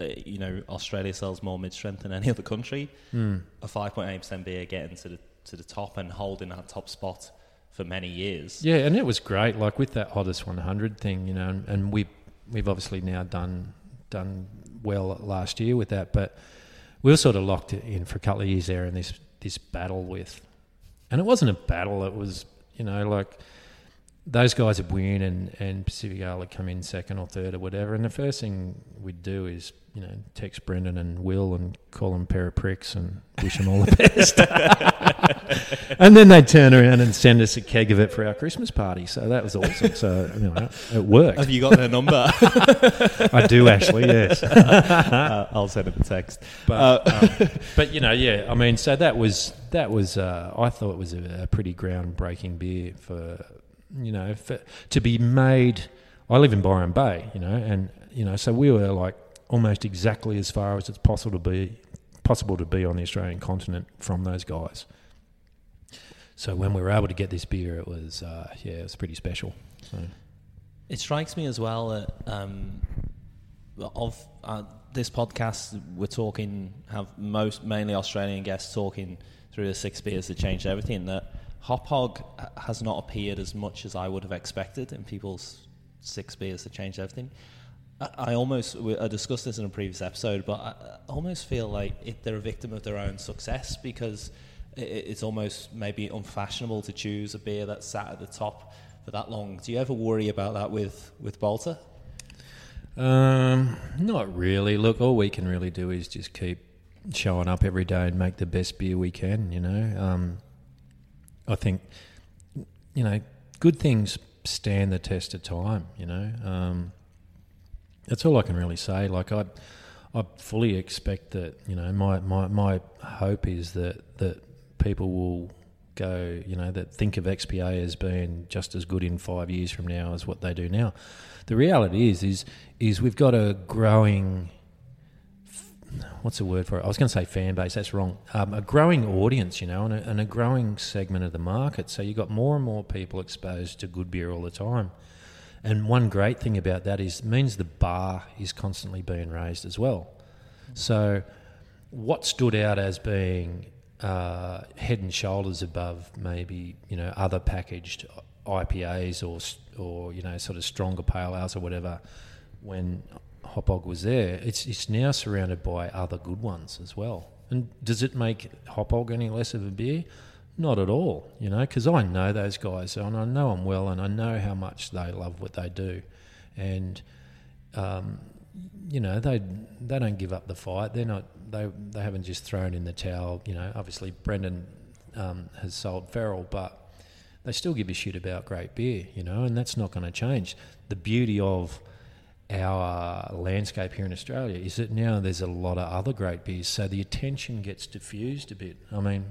uh, you know, Australia sells more mid strength than any other country. Hmm. A five point eight percent beer getting to the to the top and holding that top spot for many years. Yeah, and it was great. Like with that hottest 100 thing, you know, and, and we we've obviously now done done well last year with that, but we were sort of locked in for a couple of years there in this this battle with, and it wasn't a battle. It was you know like those guys would win and and Pacific Ale would come in second or third or whatever, and the first thing we'd do is you know text Brendan and Will and call them a pair of pricks and wish them all the best. and then they'd turn around and send us a keg of it for our Christmas party. So that was awesome. So you know, it worked. Have you got their number? I do actually, yes. uh, I'll send them a text. But um, but you know, yeah. I mean, so that was that was. Uh, I thought it was a, a pretty groundbreaking beer for you know for, to be made. I live in Byron Bay, you know, and you know, so we were like almost exactly as far as it's possible to be possible to be on the Australian continent from those guys. So when we were able to get this beer, it was uh, yeah, it was pretty special. So. It strikes me as well that um, of uh, this podcast, we're talking have most mainly Australian guests talking through the six beers that changed everything. That Hop Hog has not appeared as much as I would have expected in people's six beers that changed everything. I, almost I discussed this in a previous episode, but I, I almost feel like it, they're a victim of their own success because it, it's almost maybe unfashionable to choose a beer that's sat at the top for that long. Do you ever worry about that with with Balter? Um, not really. Look, all we can really do is just keep showing up every day and make the best beer we can. You know, um, I think you know good things stand the test of time. You know, um, that's all I can really say. Like I, I fully expect that. You know, my my my hope is that that people will go. You know, that think of XPA as being just as good in five years from now as what they do now. The reality is, is is we've got a growing what's the word for it? I was going to say fan base. That's wrong. Um, a growing audience, you know, and a, and a growing segment of the market. So you've got more and more people exposed to good beer all the time. And one great thing about that is means the bar is constantly being raised as well. So what stood out as being uh, head and shoulders above maybe you know other packaged IPAs or or you know sort of stronger pale ales or whatever when Hop was there, it's it's now surrounded by other good ones as well. And does it make Hop any less of a beer? Not at all, you know, because I know those guys and I know them well and I know how much they love what they do. And, um, you know, they they don't give up the fight. They're not, they, they haven't just thrown in the towel. You know, obviously Brendan um, has sold Feral, but they still give a shit about great beer, you know, and that's not going to change. The beauty of our landscape here in Australia is that now there's a lot of other great beers, so the attention gets diffused a bit. I mean,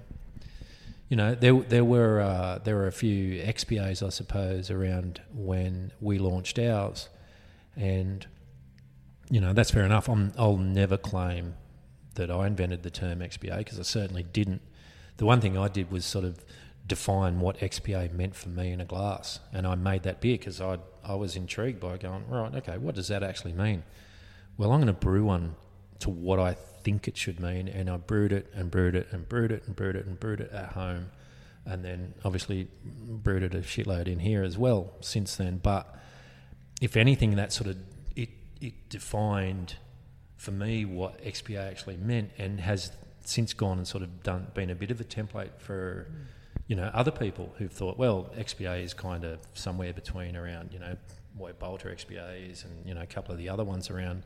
you know, there there were uh, there were a few XPAs, I suppose, around when we launched ours, and you know that's fair enough. i will never claim that I invented the term XPA because I certainly didn't. The one thing I did was sort of define what XPA meant for me in a glass, and I made that beer because I I was intrigued by going right. Okay, what does that actually mean? Well, I'm going to brew one to what I think it should mean, and I brewed it and brewed it and brewed it and brewed it and brewed it at home, and then obviously brewed it a shitload in here as well since then. But if anything, that sort of it it defined for me what XPA actually meant, and has since gone and sort of done been a bit of a template for. You know, other people who've thought, well, XPA is kind of somewhere between around, you know, what Balter XPA is and, you know, a couple of the other ones around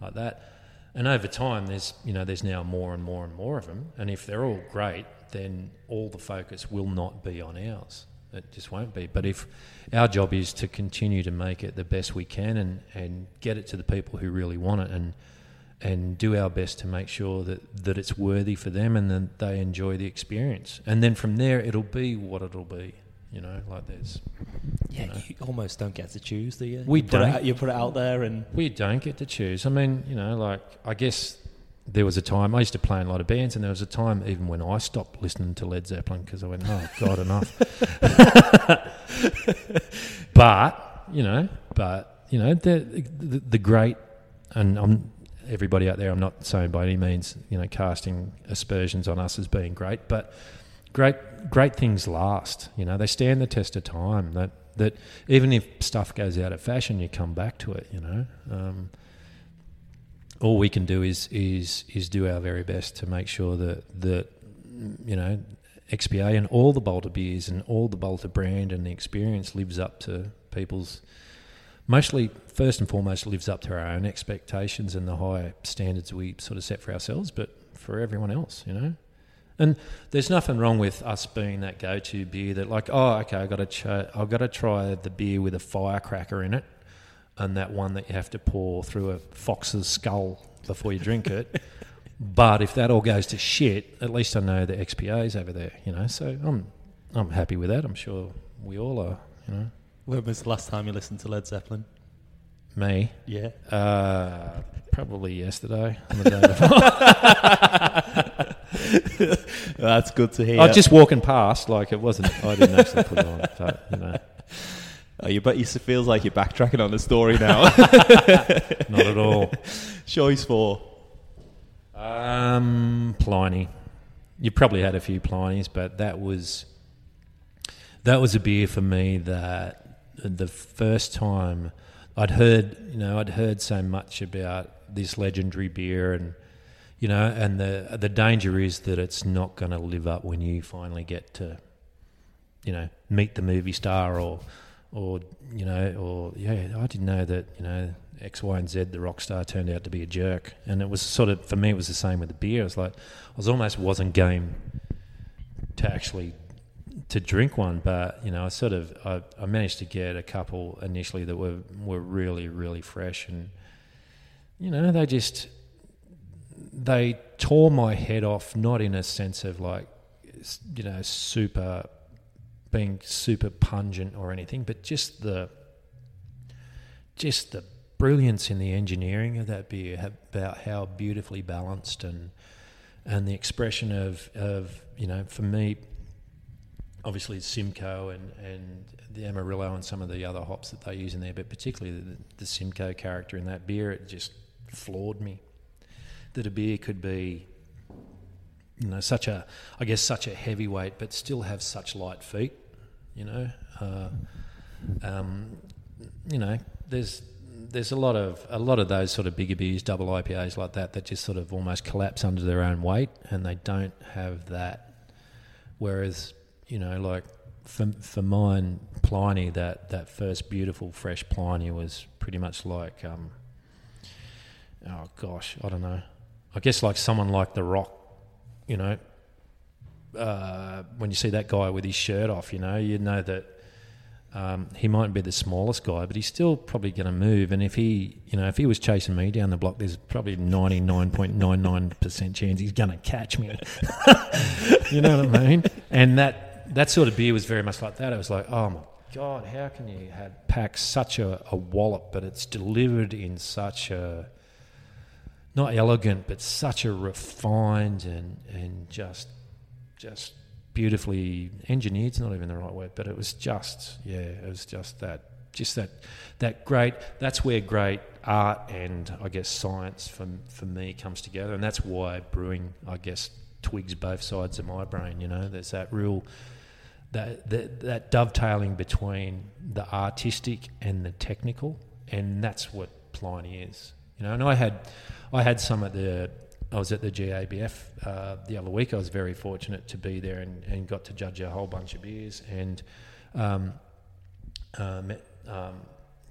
like that. And over time, there's, you know, there's now more and more and more of them. And if they're all great, then all the focus will not be on ours. It just won't be. But if our job is to continue to make it the best we can and, and get it to the people who really want it and, and do our best to make sure that, that it's worthy for them and that they enjoy the experience. And then from there, it'll be what it'll be. You know, like there's. Yeah, you, know, you almost don't get to choose, do you? We you don't. Put it, you put it out there, and we don't get to choose. I mean, you know, like I guess there was a time I used to play in a lot of bands, and there was a time even when I stopped listening to Led Zeppelin because I went, "Oh God, enough." but you know, but you know, the, the, the great, and I'm everybody out there. I'm not saying by any means, you know, casting aspersions on us as being great, but great great things last. You know, they stand the test of time. That that even if stuff goes out of fashion, you come back to it. You know, um, all we can do is is is do our very best to make sure that that you know XPA and all the Balter beers and all the Balter brand and the experience lives up to people's mostly first and foremost lives up to our own expectations and the high standards we sort of set for ourselves, but for everyone else, you know. And there's nothing wrong with us being that go-to beer that, like, oh, okay, I got to ch- I've got to try the beer with a firecracker in it, and that one that you have to pour through a fox's skull before you drink it. but if that all goes to shit, at least I know the XPA's over there, you know. So I'm I'm happy with that. I'm sure we all are, you know. When was the last time you listened to Led Zeppelin? Me? Yeah. Uh, probably yesterday. That's good to hear. I was just walking past, like it wasn't. I didn't actually put it on, but you know. Oh, you bet you feels like you're backtracking on the story now. Not at all. Choice four. Um, Pliny. You probably had a few Plinies, but that was that was a beer for me that the first time I'd heard, you know, I'd heard so much about this legendary beer, and you know, and the the danger is that it's not going to live up when you finally get to, you know, meet the movie star or, or you know, or yeah, I didn't know that you know X, Y, and Z, the rock star turned out to be a jerk, and it was sort of for me it was the same with the beer. I was like, I was almost wasn't game to actually to drink one, but you know, I sort of I, I, managed to get a couple initially that were were really really fresh, and you know, they just they tore my head off, not in a sense of like you know super being super pungent or anything, but just the just the brilliance in the engineering of that beer, about how beautifully balanced and and the expression of of you know for me, obviously Simcoe and and the Amarillo and some of the other hops that they use in there, but particularly the, the Simcoe character in that beer, it just floored me that a beer could be you know such a I guess such a heavyweight, but still have such light feet. You know, uh, um, you know, there's there's a lot of a lot of those sort of bigger beers, double IPAs like that, that just sort of almost collapse under their own weight, and they don't have that. Whereas, you know, like for for mine, Pliny, that that first beautiful fresh Pliny was pretty much like, um, oh gosh, I don't know. I guess like someone like The Rock, you know, uh, when you see that guy with his shirt off, you know, you know that um, he might be the smallest guy, but he's still probably going to move. And if he, you know, if he was chasing me down the block, there's probably ninety nine point nine nine percent chance he's going to catch me. you know what I mean? And that that sort of beer was very much like that. It was like, oh my god, how can you have pack such a, a wallop, but it's delivered in such a not elegant, but such a refined and and just just beautifully engineered. It's not even the right word, but it was just yeah, it was just that just that that great. That's where great art and I guess science for for me comes together, and that's why brewing I guess twigs both sides of my brain. You know, there's that real. That, that, that dovetailing between the artistic and the technical, and that's what Pliny is. Know, and I had, I had some at the I was at the GABF uh, the other week. I was very fortunate to be there and, and got to judge a whole bunch of beers and um, uh, met um,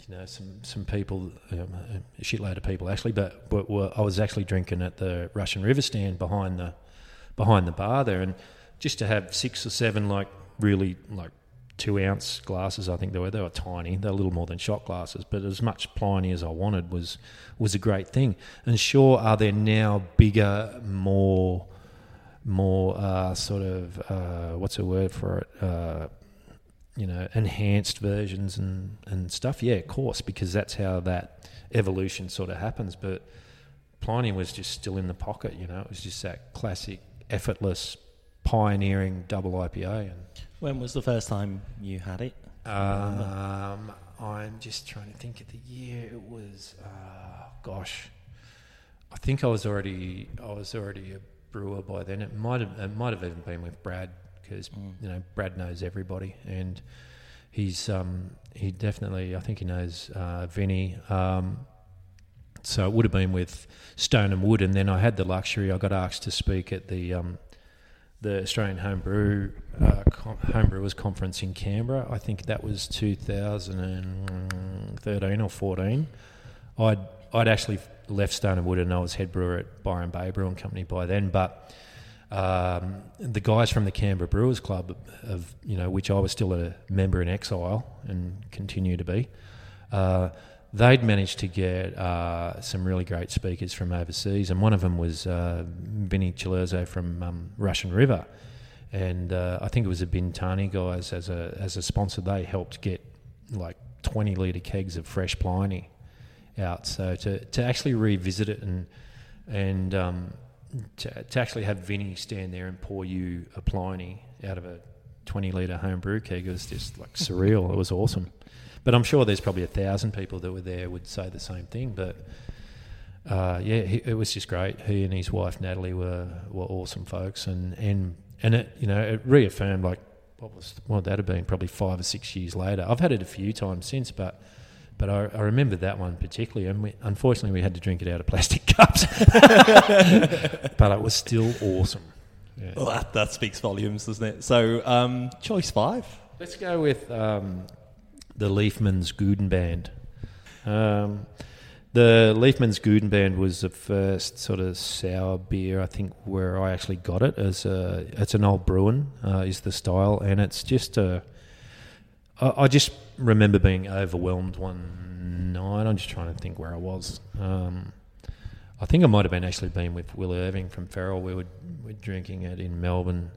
you know some some people, um, a shitload of people actually. But but were, I was actually drinking at the Russian River stand behind the behind the bar there, and just to have six or seven like really like two ounce glasses. I think they were they were tiny. They're a little more than shot glasses, but as much Pliny as I wanted was was a great thing. And sure, are there now bigger, more more uh, sort of uh, what's a word for it? Uh, you know, enhanced versions and and stuff. Yeah, of course, because that's how that evolution sort of happens. But Pliny was just still in the pocket. You know, it was just that classic, effortless, pioneering double IPA and when was the first time you had it? Um, I'm just trying to think of the year. It was, uh, gosh, I think I was already I was already a brewer by then. It might have it might have even been with Brad because mm. you know Brad knows everybody and he's um, he definitely I think he knows uh, Vinny. Um, so it would have been with Stone and Wood, and then I had the luxury. I got asked to speak at the um, the Australian Homebrew uh, Com- Homebrewers Conference in Canberra. I think that was 2013 or 14. I'd I'd actually left Stone and Wood and I was head brewer at Byron Bay Brewing Company by then, but. Um, the guys from the Canberra Brewers Club, of you know, which I was still a member in exile and continue to be, uh, they'd managed to get uh, some really great speakers from overseas, and one of them was uh, Vinny Cilurzo from um, Russian River, and uh, I think it was the Bintani guys as a as a sponsor. They helped get like twenty liter kegs of fresh Pliny out. So to to actually revisit it and and um, to, to actually have Vinny stand there and pour you a Pliny out of a 20 litre home brew keg was just like surreal. It was awesome. But I'm sure there's probably a thousand people that were there would say the same thing. But uh, yeah, he, it was just great. He and his wife Natalie were were awesome folks, and and and it you know it reaffirmed like what was what would that have been probably five or six years later. I've had it a few times since, but. But I, I remember that one particularly, and we, unfortunately we had to drink it out of plastic cups. but it was still awesome. Yeah. Well, that, that speaks volumes, doesn't it? So, um, choice five. Let's go with um, the Liefmans Goudenband. Um, the Liefmans Goudenband was the first sort of sour beer I think where I actually got it as a it's an Oud Bruin uh, is the style and it's just a I, I just remember being overwhelmed one night. I'm just trying to think where I was. Um, I think I might have been actually been with Will Irving from Feral We were, we were drinking it in Melbourne,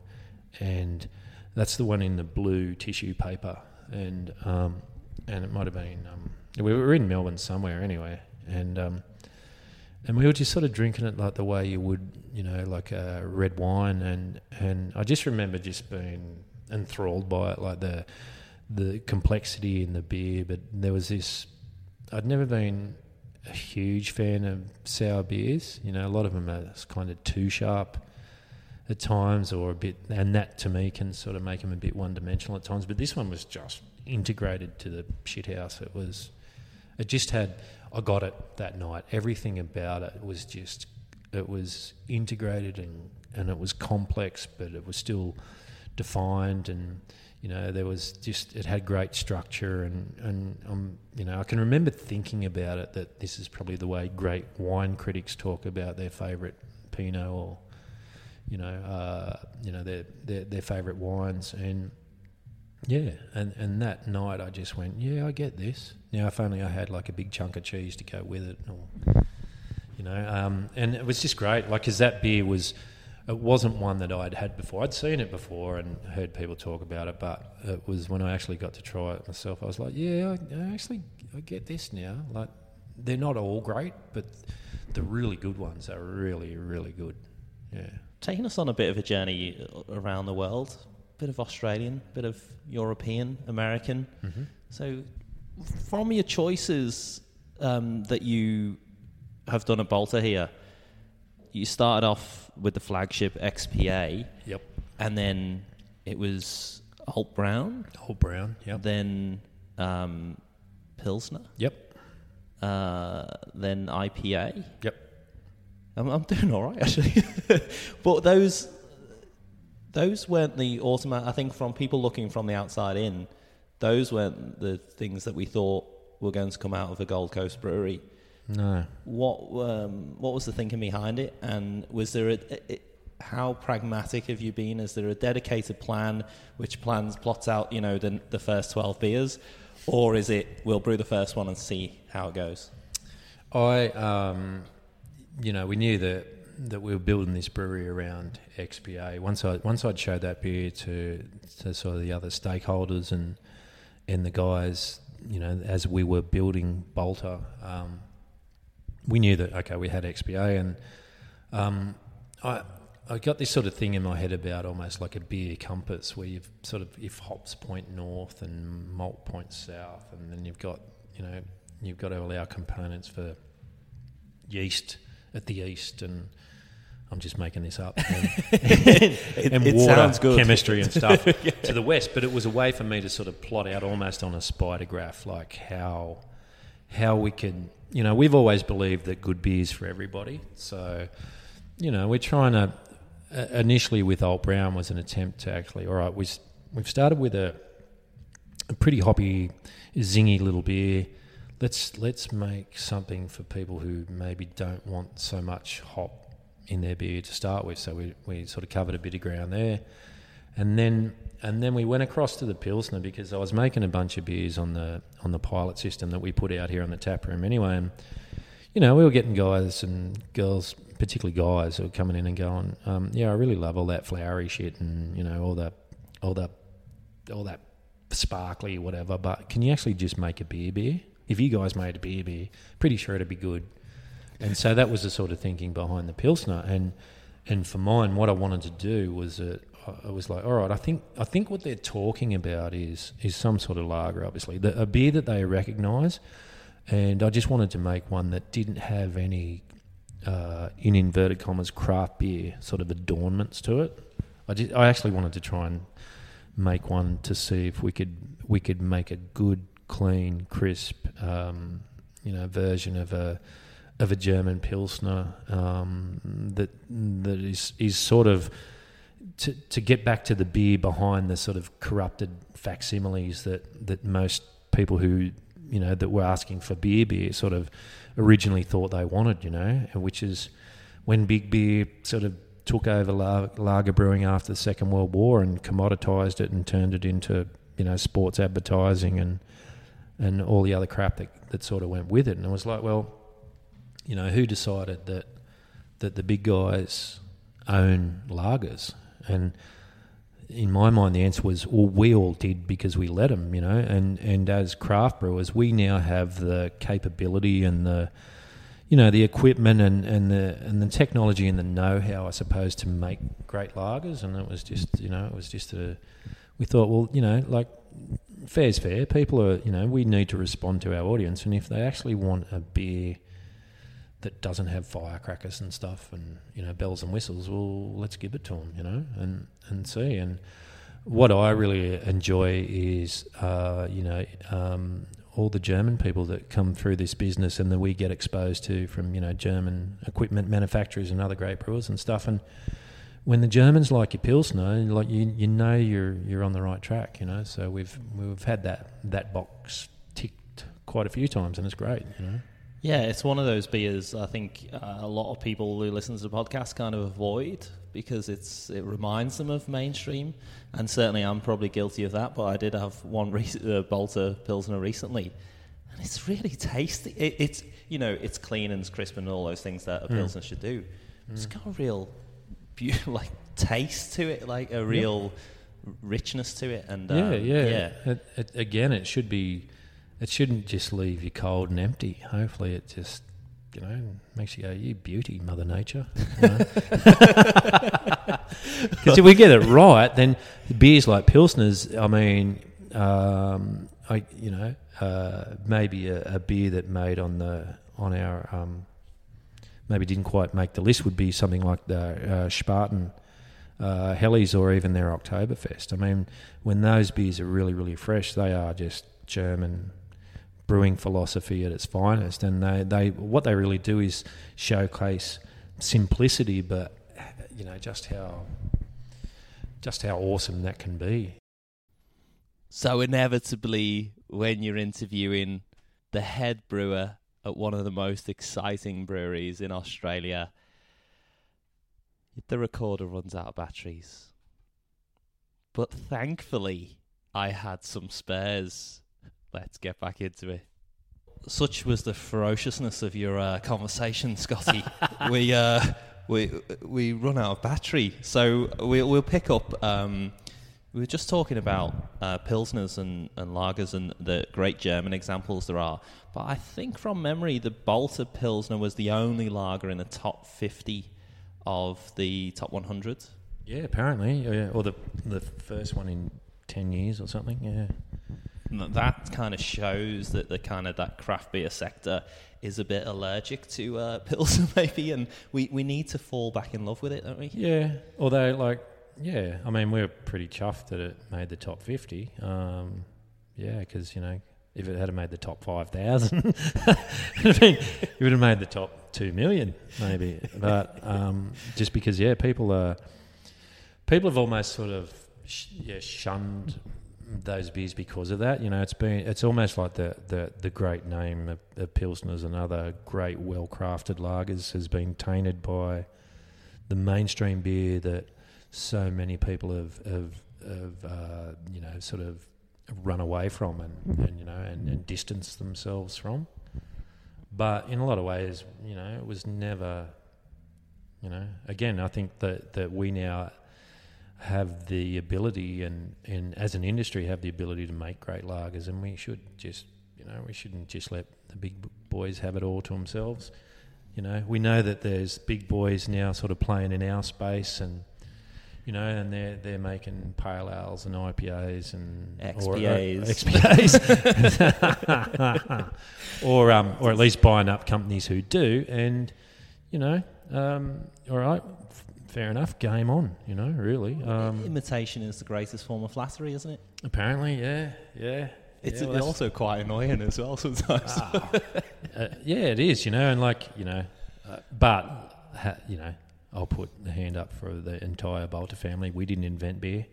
and that's the one in the blue tissue paper and um, and it might have been um, we were in Melbourne somewhere anyway, and um, and we were just sort of drinking it like the way you would, you know, like red wine, and and I just remember just being enthralled by it, like the the complexity in the beer. But there was this, I'd never been a huge fan of sour beers. You know, a lot of them are kind of too sharp at times, or a bit, and that to me can sort of make them a bit one dimensional at times. But this one was just integrated to the shithouse. It was, it just had. I got it that night. Everything about it was just, it was integrated and and it was complex, but it was still defined and you know there was just it had great structure and and um, you know I can remember thinking about it that this is probably the way great wine critics talk about their favorite Pinot or you know uh, you know their their, their favorite wines and yeah and and that night I just went yeah I get this now if only I had like a big chunk of cheese to go with it or you know um, and it was just great like because that beer was it wasn't one that I'd had before. I'd seen it before and heard people talk about it, but it was when I actually got to try it myself. I was like, yeah, I, I actually I get this now. Like they're not all great, but the really good ones are really really good. Yeah. Taking us on a bit of a journey around the world, bit of Australian, bit of European, American. Mm-hmm. So, from your choices um, that you have done at Balter here, you started off with the flagship XPA. Yep. And then it was Alt Brown. Alt Brown. Yep. Then um, Pilsner. Yep. Uh, then IPA. Yep. I'm, I'm doing all right actually, but those those weren't the automatic. I think from people looking from the outside in, those weren't the things that we thought were going to come out of a Gold Coast brewery. No. What um, what was the thinking behind it, and was there a, a, how pragmatic have you been? Is there a dedicated plan which plans plots out you know the the first twelve beers, or is it we'll brew the first one and see how it goes? I um, you know we knew that that we were building this brewery around XPA. Once I once I'd showed that beer to to sort of the other stakeholders and and the guys, you know, as we were building Balter, Um, we knew that okay, we had XPA, and um, I I got this sort of thing in my head about almost like a beer compass, where you've sort of if hops point north and malt point south, and then you've got you know you've got all our components for yeast at the east and. I'm just making this up. And, it, and it water, good. chemistry, and stuff yeah. to the west. But it was a way for me to sort of plot out almost on a spider graph, like how how we could you know, we've always believed that good beer is for everybody. So, you know, we're trying to. Uh, initially, with Alt Brown, was an attempt to actually. All right, we we've started with a, a pretty hoppy, zingy little beer. Let's let's make something for people who maybe don't want so much hop in their beer to start with. So we we sort of covered a bit of ground there, and then and then we went across to the Pilsner because I was making a bunch of beers on the on the pilot system that we put out here on the tap room anyway. And you know, we were getting guys and girls, particularly guys, who were coming in and going, um, "Yeah, I really love all that flowery shit and you know all that, all that, all that sparkly whatever. But can you actually just make a beer beer? If you guys made a beer beer, pretty sure it'd be good." And so that was the sort of thinking behind the Pilsner. And and for mine, what I wanted to do was that I was like, all right, I think I think what they're talking about is is some sort of lager, obviously, the, a beer that they recognise, and I just wanted to make one that didn't have any, uh, in inverted commas, craft beer sort of adornments to it. I just, I actually wanted to try and make one to see if we could we could make a good, clean, crisp, um, you know, version of a of a German pilsner um, that that is is sort of to, to get back to the beer behind the sort of corrupted facsimiles that, that most people who you know that were asking for beer beer sort of originally thought they wanted you know which is when big beer sort of took over lager brewing after the second world war and commoditized it and turned it into you know sports advertising and and all the other crap that, that sort of went with it and it was like well you know who decided that that the big guys own lagers and in my mind, the answer was, well, we all did because we let them, you know. And and as craft brewers, we now have the capability and the, you know, the equipment and, and the and the technology and the know-how, I suppose, to make great lagers. And it was just, you know, it was just a. We thought, well, you know, like fair's fair. People are, you know, we need to respond to our audience, and if they actually want a beer that doesn't have firecrackers and stuff and you know bells and whistles well let's give it to them you know and and see and what I really enjoy is uh, you know um, all the German people that come through this business and that we get exposed to from you know German equipment manufacturers and other great brewers and stuff and when the Germans like your pilsner like you you know you're you're on the right track you know so we've we've had that that box ticked quite a few times and it's great you know yeah, it's one of those beers I think uh, a lot of people who listen to the podcast kind of avoid because it's it reminds them of mainstream, and certainly I'm probably guilty of that. But I did have one rec- uh, Pilsner recently, and it's really tasty. It, it's you know it's clean and it's crisp and all those things that a mm. Pilsner should do. Mm. It's got a real beautiful like taste to it, like a real yep. richness to it, and yeah, um, yeah, yeah. It, it, again, it should be it shouldn't just leave you cold and empty. Hopefully, it just you know makes you go, "You beauty, Mother Nature." Because if we get it right, then beers like pilsners. I mean, um, I you know uh, maybe a, a, beer that made on the on our um, maybe didn't quite make the list would be something like the uh, Spaten. Uh, Helles or even their Oktoberfest. I mean, when those beers are really, really fresh, they are just German brewing philosophy at its finest. And they, they what they really do is showcase simplicity, but you know just how just how awesome that can be. So inevitably, when you're interviewing the head brewer at one of the most exciting breweries in Australia, the recorder runs out of batteries. But thankfully, I had some spares let's get back into it. Such was the ferociousness of your uh, conversation, Scotty. we uh, we we run out of battery, so we, we'll pick up. Um, we were just talking about uh, pilsners and, and lagers and the great German examples there are, but I think from memory, the Balter Pilsner was the only lager in the top fifty of the top one hundred. Yeah, apparently, yeah, or the the first one in ten years or something. Yeah. That kind of shows that the kind of that craft beer sector is a bit allergic to uh, pilsner maybe and we, we need to fall back in love with it don't we? Yeah. Although like yeah i mean we're pretty chuffed that it made the top 50 um, yeah because you know if it had made the top 5000 it would have made the top 2 million maybe but um, just because yeah people are people have almost sort of sh- yeah shunned those beers because of that. You know, it's been it's almost like the the, the great name of, of pilsners and other great well crafted lagers has been tainted by the mainstream beer that so many people have have, have uh, you know sort of run away from and, mm-hmm. and you know and, and distanced themselves from. But in a lot of ways, you know, it was never. You know, again, I think that that we now have the ability and, and as an industry have the ability to make great lagers and we should just you know we shouldn't just let the big boys have it all to themselves you know we know that there's big boys now sort of playing in our space and you know and they're they're making pale ales and IPAs and XPAs or, XPAs or um or at least buying up companies who do and you know um, all right fair enough. Game on, you know, really. Um, Imitation is the greatest form of flattery, isn't it? Apparently, yeah, yeah. It's yeah, well, also quite annoying as well sometimes. Ah, uh, yeah, it is, you know, and like, you know, uh, but, ha, you know, I'll put the hand up for the entire Balter family. We didn't invent beer.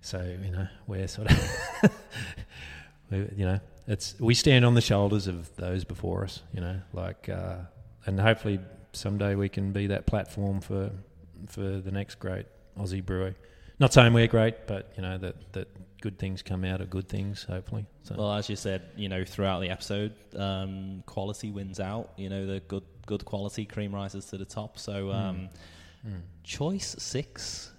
So, you know, we're sort of, you know, it's, we stand on the shoulders of those before us, you know, like, uh, and hopefully someday we can be that platform for for the next great Aussie brewer. Not saying we're great, but you know that that good things come out of good things. Hopefully. So. Well, as you said, you know, throughout the episode, um, quality wins out. You know, the good good quality cream rises to the top. So, hmm. um, mm. Mm. choice six.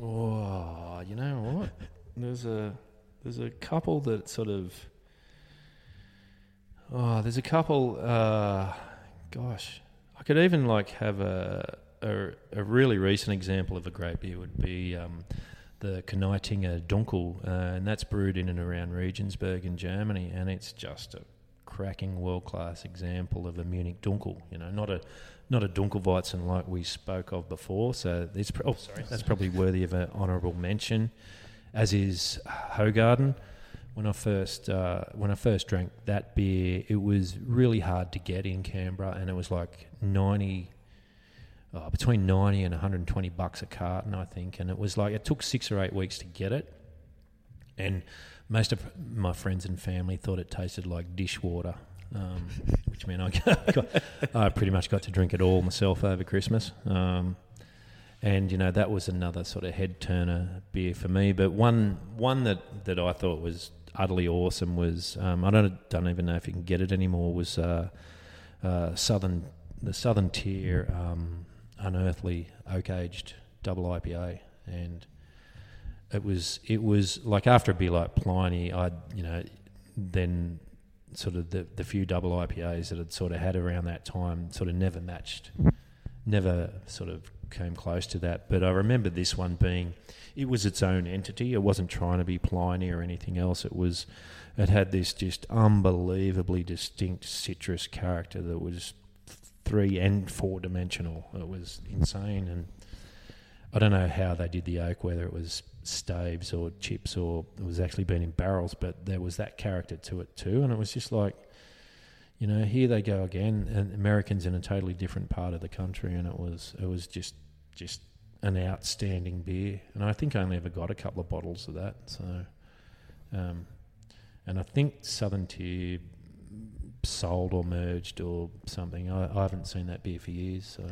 Oh, you know what? There's a there's a couple that sort of. Oh, there's a couple. Uh, gosh, I could even like have a a, a really recent example of a great beer would be um, the Kneitinger Dunkel, uh, and that's brewed in and around Regensburg in Germany, and it's just a cracking world class example of a Munich Dunkel. You know, not a not a Dunkelweizen like we spoke of before. So it's oh sorry, that's probably worthy of an honourable mention. As is Hoegaarden. When I first uh, when I first drank that beer, it was really hard to get in Canberra, and it was like ninety. Uh, between 90 and 120 bucks a carton, I think. And it was like, it took six or eight weeks to get it. And most of my friends and family thought it tasted like dishwater, um, which meant I, got, I pretty much got to drink it all myself over Christmas. Um, and you know that was another sort of head turner beer for me. But one one that, that I thought was utterly awesome was um, I don't don't even know if you can get it anymore. Was uh, uh, Southern the Southern Tier um, Unearthly Oak Aged Double IPA, and it was it was like after a beer like Pliny, I'd you know then sort of the the few double IPAs that had sort of had around that time sort of never matched, never sort of came close to that. But I remember this one being it was its own entity. It wasn't trying to be Pliny or anything else. It was it had this just unbelievably distinct citrus character that was three and four dimensional. It was insane and. I don't know how they did the oak, whether it was staves or chips or it was actually been in barrels, but there was that character to it too. And it was just like, you know, here they go again, and Americans in a totally different part of the country, and it was it was just just an outstanding beer. And I think I only ever got a couple of bottles of that. So, um, and I think Southern Tier sold or merged or something. I, I haven't seen that beer for years. So.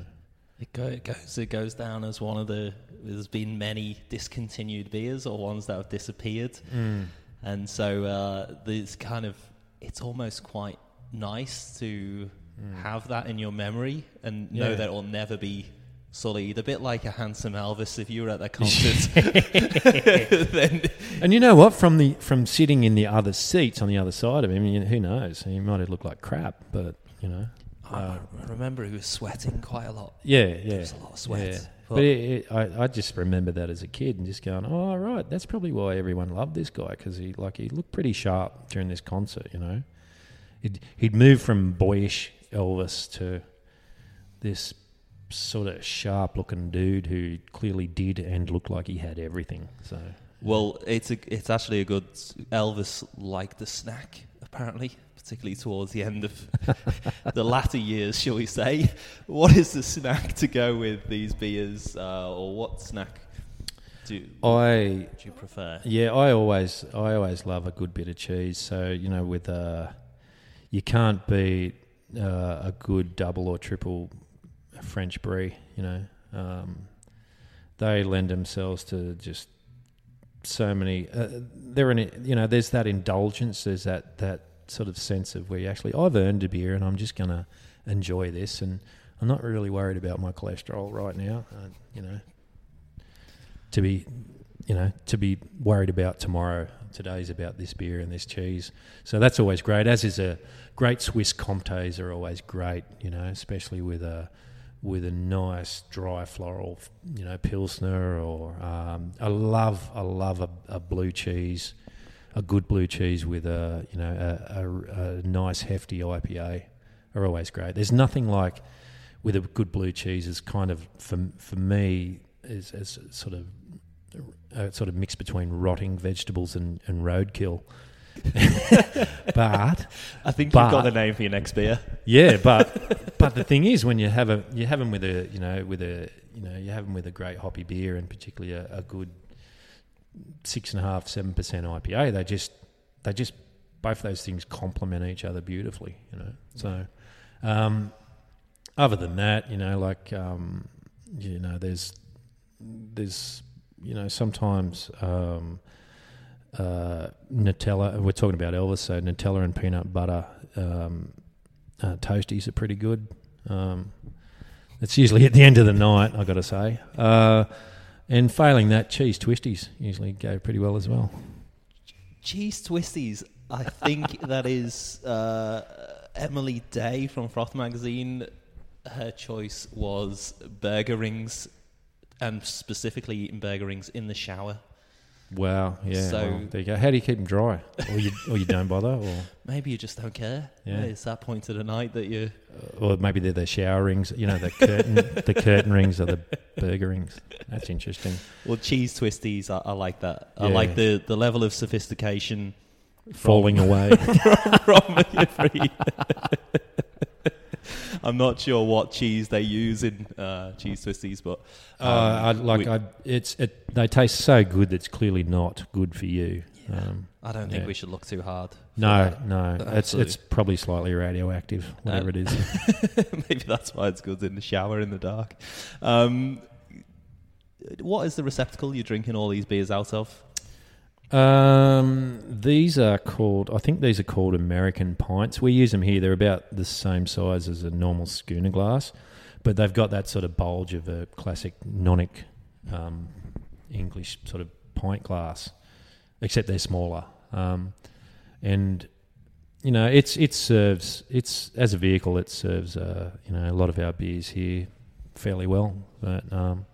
It, go, it goes it goes down as one of the. There's been many discontinued beers or ones that have disappeared, Mm. and so uh, there's kind of it's almost quite nice to Mm. have that in your memory and know that it'll never be sullied. A bit like a handsome Elvis. If you were at that concert, then And you know what? From the from sitting in the other seats on the other side of him, you, who knows? He might have looked like crap, but you know. I remember he was sweating quite a lot. Yeah, yeah. There was a lot of sweat. Yeah. But- it, it, I, I just remember that as a kid and just going, oh, right, that's probably why everyone loved this guy because he like he looked pretty sharp during this concert, you know. He'd, he'd moved from boyish Elvis to this sort of sharp looking dude who clearly did and looked like he had everything. So Well, it's a, it's actually a good Elvis liked the snack apparently, particularly towards the end of the latter years, shall we say? What is the snack to go with these beers, uh, or what snack do, I do you prefer? Yeah, I always I always love a good bit of cheese. So you know, with uh, you can't beat uh, a good double or triple French brie. You know, um, they lend themselves to just so many. Uh, they're you know, there's that indulgence. There's that that sort of sense of where you actually I've earned a beer and I'm just gonna enjoy this and. I'm not really worried about my cholesterol right now. Uh, you know, to be you know, to be worried about tomorrow. Today's about this beer and this cheese. So that's always great, as is a great Swiss Comtes are always great, you know, especially with a with a nice dry floral, you know, pilsner or um, I love I love a, a blue cheese, a good blue cheese with a you know a, a, a nice hefty IPA are always great. There's nothing like with a good blue cheese is kind of for for me is, is sort of a sort of mix between rotting vegetables and, and roadkill. but I think But- you've got the name for your next beer. yeah, but but the thing is, when you have a you have them with a you know with a you know you have them with a great hoppy beer and particularly a, a good six and a half seven percent IPA, they just they just both those things complement each other beautifully. You know, so um, other than that, you know, like um, you know, there's there's you know sometimes. Um, uh, Nutella. We're talking about Elvis, so Nutella and peanut butter um, uh, toasties are pretty good. Um, it's usually at the end of the night, I got to say. Uh, and failing that, cheese twisties usually go pretty well as well. Cheese twisties. I think that is uh, Emily Day from Froth Magazine. Her choice was burger rings, and specifically eating burger rings in the shower. Wow, yeah. So- well, there you go. How do you keep them dry, or you or you don't bother, or Maybe you just don't care. Yeah. It's that point of the night that you. Uh, or maybe they're the shower rings. You know, the curtain the curtain rings are the burger rings. That's interesting. Well, cheese twisties. I, I like that. I like the the level of sophistication Falling away. from free. I'm not sure what cheese they use in uh, cheese twisties, but Uh, I um, like we- I, it's it. They taste so good. That's clearly not good for you. Um, I don't think yeah. we should look too hard. no, that. no. It's Absolutely. it's probably slightly radioactive, whatever Uh, it is. Maybe that's why it's good in the shower in the dark. Um, what is the receptacle you're drinking all these beers out of? Um, these are called. I think these are called American pints. We use them here. They're about the same size as a normal schooner glass, but they've got that sort of bulge of a classic nonic um, English sort of pint glass, except they're smaller. Um, and you know, it's it serves it's as a vehicle. It serves uh, you know a lot of our beers here fairly well, but. Um,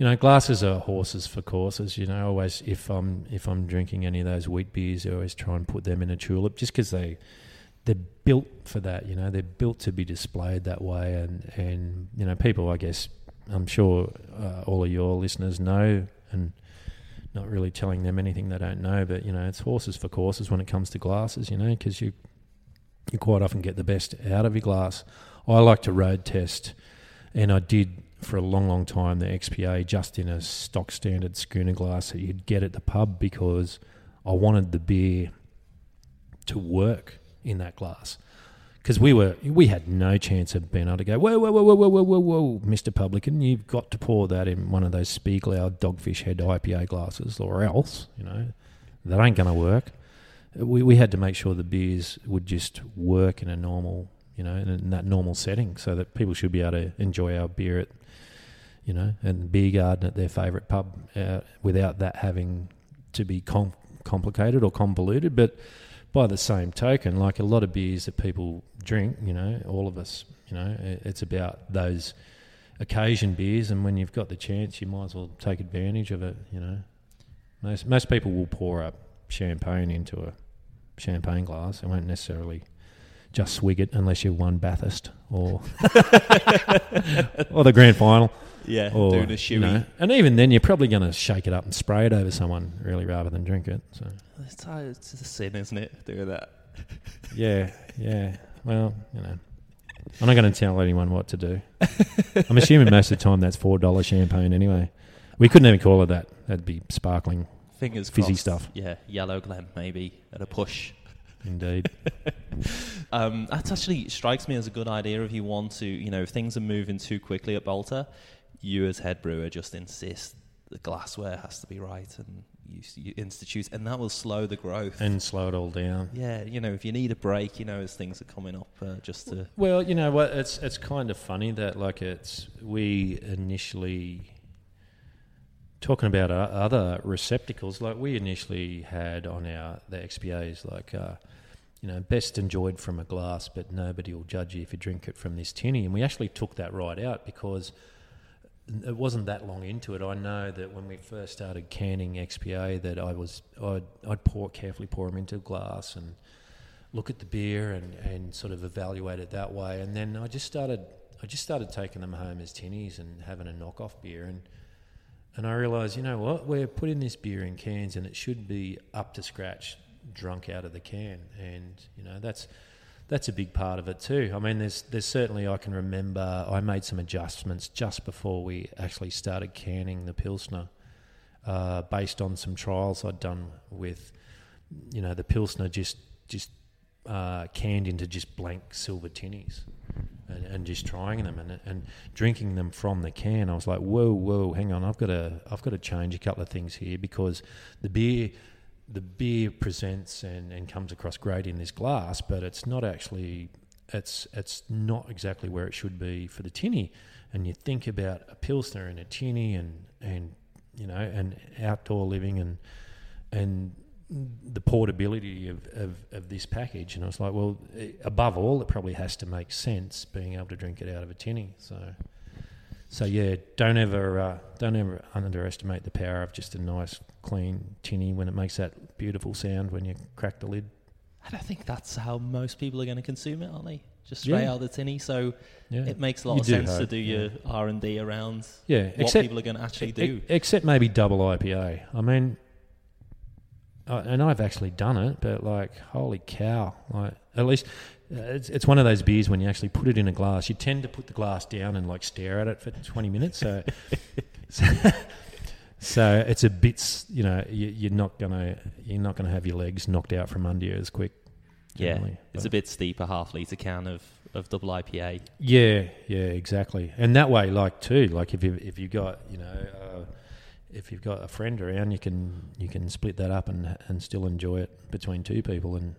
you know, glasses are horses for courses. You know, always if I'm if I'm drinking any of those wheat beers, I always try and put them in a tulip, just because they they're built for that. You know, they're built to be displayed that way, and and you know, people, I guess, I'm sure uh, all of your listeners know, and not really telling them anything they don't know, but you know, it's horses for courses when it comes to glasses. You know, because you you quite often get the best out of your glass. I like to road test, and I did for a long, long time the XPA just in a stock standard schooner glass that you'd get at the pub because I wanted the beer to work in that glass. Because we were, we had no chance of being able to go, whoa, whoa, whoa, whoa, whoa, whoa, whoa, Mr. Publican, you've got to pour that in one of those Spiegelau dogfish head IPA glasses, or else, you know, that ain't going to work. We, we had to make sure the beers would just work in a normal you know, in, that normal setting, so that people should be able to enjoy our beer at you know, and beer garden at their favourite pub uh, without that having to be com- complicated or convoluted. But by the same token, like a lot of beers that people drink, you know, all of us, you know, it's about those occasion beers, and when you've got the chance, you might as well take advantage of it. You know, most most people will pour up champagne into a champagne glass. They won't necessarily just swig it unless you've won Bathurst or or the grand final. Yeah, Or, doing a you know, and even then, you're probably going to shake it up and spray it over someone, really, rather than drink it. So, It's, it's a sin, isn't it? Doing that. yeah, yeah. Well, you know, I'm not going to tell anyone what to do. I'm assuming most of the time that's four dollar champagne anyway. We couldn't even call it that. That'd be sparkling, Fingers Fizzy crossed. stuff. Yeah, Yellowglen maybe at a push. indeed. Um, that actually strikes me as a good idea if you want to, you know, if things are moving too quickly at Balter, you as head brewer just insist the glassware has to be right and you, you institute, and that will slow the growth. and slow it all down. yeah, you know, if you need a break, you know, as things are coming up, uh, just to. Well, you know what? It's it's kind of funny that like it's we initially talking about our other receptacles. Like we initially had on our the XPAs like. Uh, you know, best enjoyed from a glass, but nobody will judge you if you drink it from this tinny. And we actually took that right out because it wasn't that long into it. I know that when we first started canning XPA, that I was I'd, I'd pour carefully pour them into glass and look at the beer and, and sort of evaluate it that way. And then I just started I just started taking them home as tinnies and having a knockoff beer and and I realised, you know what, we're putting this beer in cans and it should be up to scratch, drunk out of the can. And, you know, that's that's a big part of it too. I mean, there's there's certainly I can remember I made some adjustments just before we actually started canning the pilsner, uh, based on some trials I'd done with, you know, the pilsner just just uh, canned into just blank silver tinnies, and, and just trying them and and drinking them from the can. I was like, whoa, whoa, hang on, I've got to I've got to change a couple of things here because the beer the beer presents and, and comes across great in this glass, but it's not actually it's it's not exactly where it should be for the tinny. And you think about a pilsner and a tinny and and you know, and outdoor living and and the portability of, of, of this package. And I was like, well, eh, above all, it probably has to make sense being able to drink it out of a tinny. So, so yeah, don't ever uh, don't ever underestimate the power of just a nice clean tinny when it makes that beautiful sound when you crack the lid. And I think that's how most people are going to consume it, aren't they? Just straight Yeah. out of the tinny. So Yeah, it makes a lot You of sense to hope, do yeah. your R and D around yeah. what Except people are going to actually do. except maybe double IPA. I mean, uh, and I've actually done it, but like, holy cow! Like, at least uh, it's it's one of those beers when you actually put it in a glass. You tend to put the glass down and like stare at it for twenty minutes. So, so, so it's a bit, you know, you, you're not gonna you're not gonna have your legs knocked out from under you as quick. yeah, it's But- a bit steep. A half liter can of of double IPA. Yeah, yeah, exactly. And that way, like too, like if you if you got you know uh, if you've got a friend around, you can you can split that up and and still enjoy it between two people, and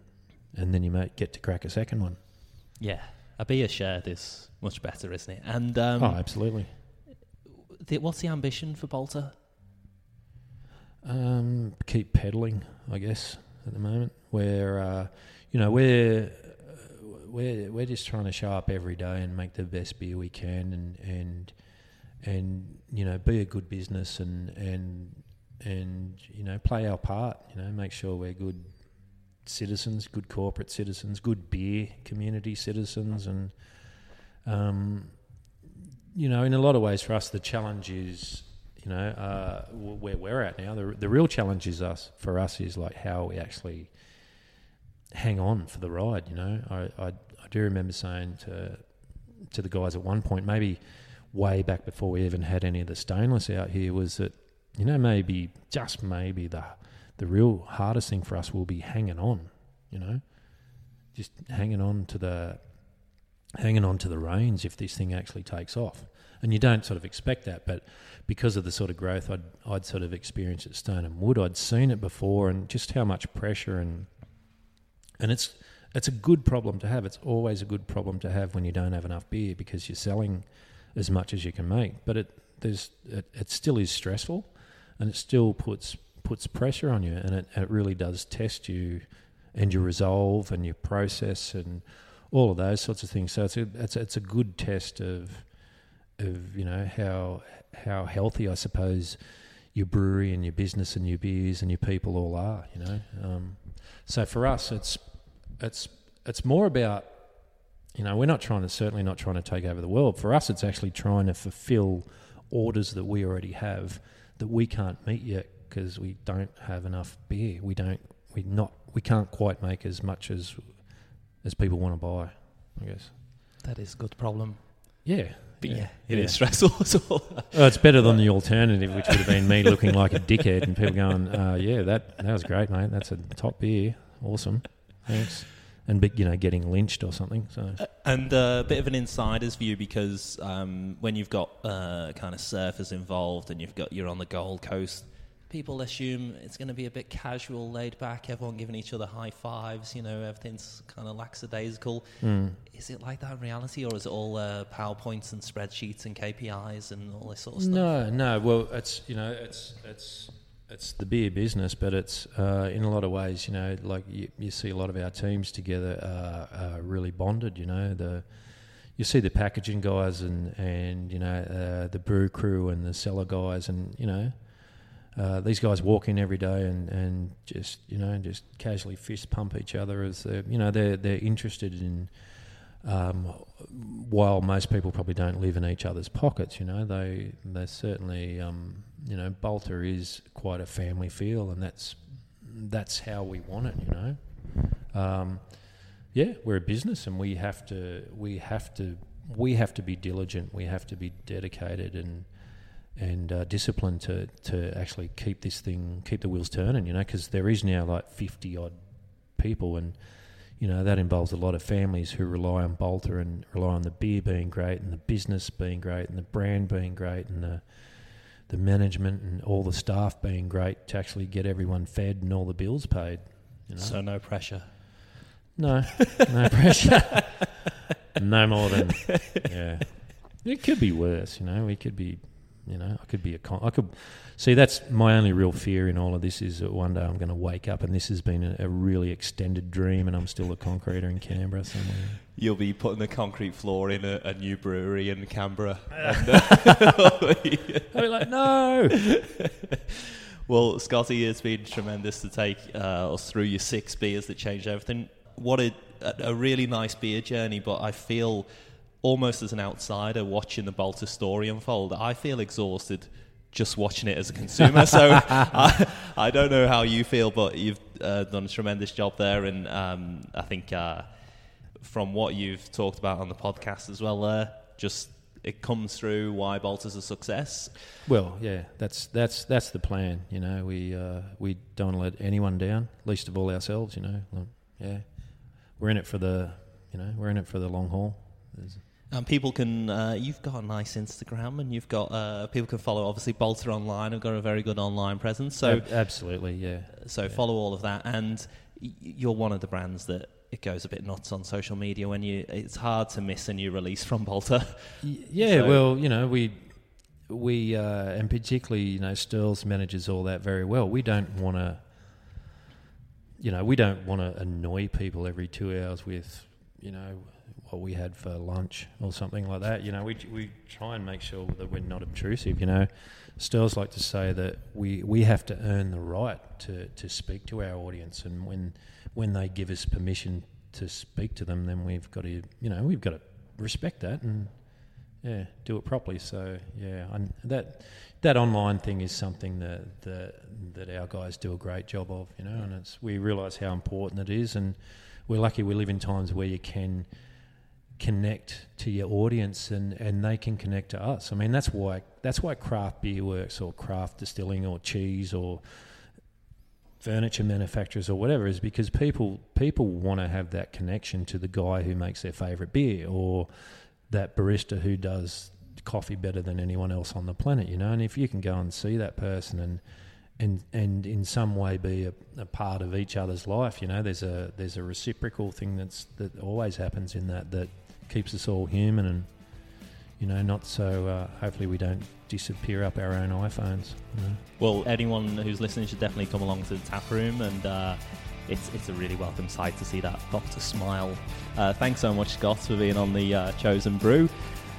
and then you might get to crack a second one. Yeah, a beer shared is much better, isn't it? And um, oh, absolutely. the, what's the ambition for Balter? Um, keep pedaling, I guess, at the moment. Where uh, you know we're we're we're just trying to show up every day and make the best beer we can, and and and you know be a good business and and and you know play our part. You know, make sure we're good citizens, good corporate citizens, good beer community citizens, and um, you know, in a lot of ways, for us, the challenge is you know, uh, where we're at now. The, the real challenge is us for us is like how we actually hang on for the ride. You know, I, I, I do remember saying to to the guys at one point, maybe way back before we even had any of the stainless out here, was that you know maybe just maybe the the real hardest thing for us will be hanging on. You know, just hanging on to the hanging on to the reins if this thing actually takes off. And you don't sort of expect that, but because of the sort of growth I'd, I'd sort of experienced at Stone and Wood, I'd seen it before, and just how much pressure and and it's it's a good problem to have. It's always a good problem to have when you don't have enough beer because you're selling as much as you can make. But it there's it, it still is stressful, and it still puts puts pressure on you, and it, it really does test you and your resolve and your process and all of those sorts of things. So it's a it's it's a good test of of you know how how healthy I suppose your brewery and your business and your beers and your people all are. You know, um, so for us, it's it's it's more about you know we're not trying to certainly not trying to take over the world. For us, it's actually trying to fulfil orders that we already have that we can't meet yet because we don't have enough beer. We don't we not we can't quite make as much as as people want to buy. I guess. That is a good problem. Yeah, But yeah, Yeah. it is Yeah. stressful as well. Oh, it's better than the alternative, which would have been me looking like a dickhead and people going, uh, "Yeah, that that was great, mate. That's a top beer. Awesome, thanks." And be- you know, getting lynched or something. So And uh, a bit of an insider's view because um, when you've got uh, kind of surfers involved and you've got you're on the Gold Coast, people assume it's going to be a bit casual, laid back, everyone giving each other high fives. You know, everything's kind of lackadaisical. mm. Is it like that in reality, or is it all uh, powerpoints and spreadsheets and KPIs and all this sort of stuff? no, no. Well, it's you know, it's it's it's the beer business, but it's uh, in a lot of ways, you know, like you, you see a lot of our teams together uh, are really bonded. You know, the you see the packaging guys and and you know uh, the brew crew and the cellar guys, and you know. Uh, these guys walk in every day and, and just you know just casually fist pump each other as they you know they're they're interested in um, while most people probably don't live in each other's pockets, you know, they they certainly, um, you know, Balter is quite a family feel, and that's that's how we want it, you know. Um, yeah, we're a business, and we have to we have to we have to be diligent. We have to be dedicated and and uh, disciplined to to actually keep this thing keep the wheels turning, you know, because there is now like fifty odd people and you know that involves a lot of families who rely on Balter and rely on the beer being great and the business being great and the brand being great and the the management and all the staff being great to actually get everyone fed and all the bills paid. You know? So no pressure. no, no pressure. no more than yeah. It could be worse, you know. We could be You know, I could be a con- I could see that's my only real fear in all of this is that one day I'm going to wake up and this has been a, a really extended dream and I'm still a concreter in Canberra somewhere. You'll be putting the concrete floor in a, a new brewery in Canberra. and, uh, I'll be like, no. well, Scotty, it's been tremendous to take uh, us through your six beers that changed everything. What a, a really nice beer journey, but I feel almost as an outsider watching the Balter story unfold, I feel exhausted just watching it as a consumer. so I, I, don't know how you feel, but you've uh, done a tremendous job there, and um, I think uh, from what you've talked about on the podcast as well, there, uh, just it comes through why Balter's a success. Well, yeah, that's that's that's the plan. You know, we uh, we don't let anyone down, least of all ourselves. You know, yeah, we're in it for the you know we're in it for the long haul. There's, and people can, uh, you've got a nice Instagram, and you've got uh, people can follow. Obviously, Balter Online have got a very good online presence. So absolutely, yeah. So yeah. follow all of that, and you're one of the brands that it goes a bit nuts on social media when you. It's hard to miss a new release from Balter. Yeah, so. well, you know, we we uh, and particularly you know Stirls manages all that very well. We don't want to. You know, we don't want to annoy people every two hours with, you know, what we had for lunch or something like that. You know, we we try and make sure that we're not obtrusive. You know, Stirls like to say that we we have to earn the right to to speak to our audience, and when when they give us permission to speak to them, then we've got to you know we've got to respect that and yeah do it properly. So yeah, and that that online thing is something that that that our guys do a great job of. You know, and it's we realise how important it is, and we're lucky we live in times where you can connect to your audience and, and they can connect to us. I mean that's why that's why craft beer works or craft distilling or cheese or furniture manufacturers or whatever is because people people want to have that connection to the guy who makes their favorite beer or that barista who does coffee better than anyone else on the planet, you know. And if you can go and see that person and and and in some way be a, a, part of each other's life, you know, there's a there's a reciprocal thing that's that always happens in that that keeps us all human and you know not so uh, hopefully we don't disappear up our own iPhones. You know? Well, anyone who's listening should definitely come along to the tap room and. Uh, it's, it's a really welcome sight to see that doctor smile. Uh, thanks so much, Scott, for being on the uh, Chosen Brew.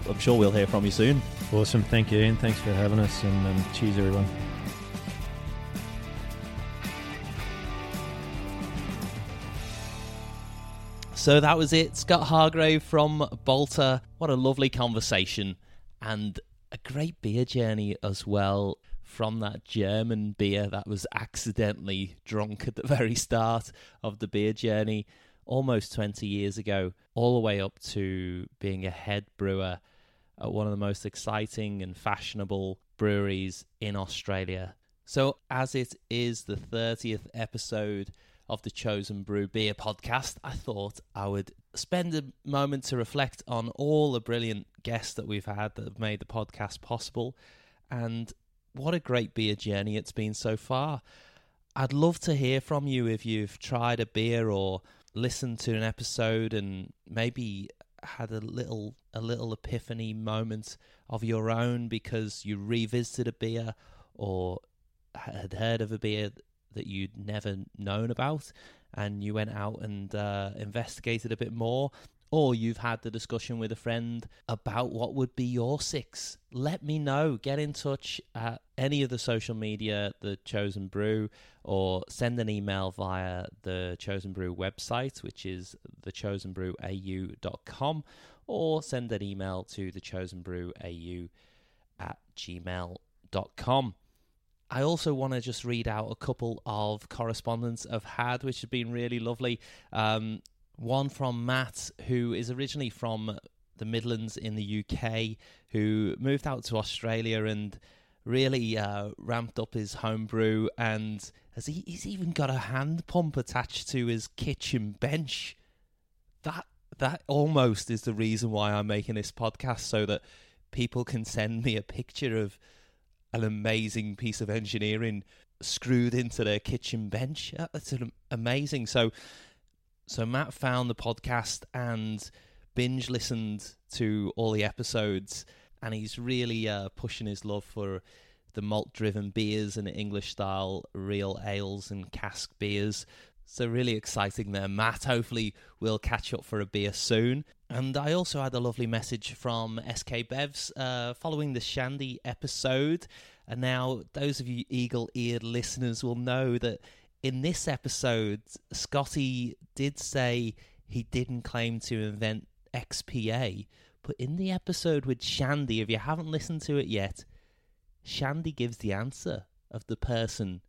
I'm sure we'll hear from you soon. Awesome. Thank you, Ian. Thanks for having us, and um, cheers, everyone. So that was it. Scott Hargrave from Balter. What a lovely conversation and a great beer journey as well from that German beer that was accidentally drunk at the very start of the beer journey almost 20 years ago, all the way up to being a head brewer at one of the most exciting and fashionable breweries in Australia. So, as it is the 30th episode of the Chosen Brew Beer podcast, I thought I would spend a moment to reflect on all the brilliant guests that we've had that have made the podcast possible and what a great beer journey it's been so far. I'd love to hear from you if you've tried a beer or listened to an episode and maybe had a little a little epiphany moment of your own because you revisited a beer or had heard of a beer that you'd never known about and you went out and uh, investigated a bit more, or you've had the discussion with a friend about what would be your six, let me know. Get in touch at any of the social media, The Chosen Brew, or send an email via the Chosen Brew website, which is thechosenbrewau.com, or send an email to thechosenbrewau at gmail.com. I also want to just read out a couple of correspondence I've had, which have been really lovely. Um, one from Matt, who is originally from the Midlands in the UK, who moved out to Australia and really uh, ramped up his homebrew, and has he, he's even got a hand pump attached to his kitchen bench. That that almost is the reason why I'm making this podcast, so that people can send me a picture of an amazing piece of engineering screwed into their kitchen bench. That's amazing. So, so Matt found the podcast and binge listened to all the episodes and he's really uh, pushing his love for the malt driven beers and English style real ales and cask beers. So, really exciting there, Matt. Hopefully, we'll catch up for a beer soon. And I also had a lovely message from SK Bevs uh, following the Shandy episode. And now, those of you eagle eared listeners will know that in this episode, Scotty did say he didn't claim to invent XPA. But in the episode with Shandy, if you haven't listened to it yet, Shandy gives the answer of the person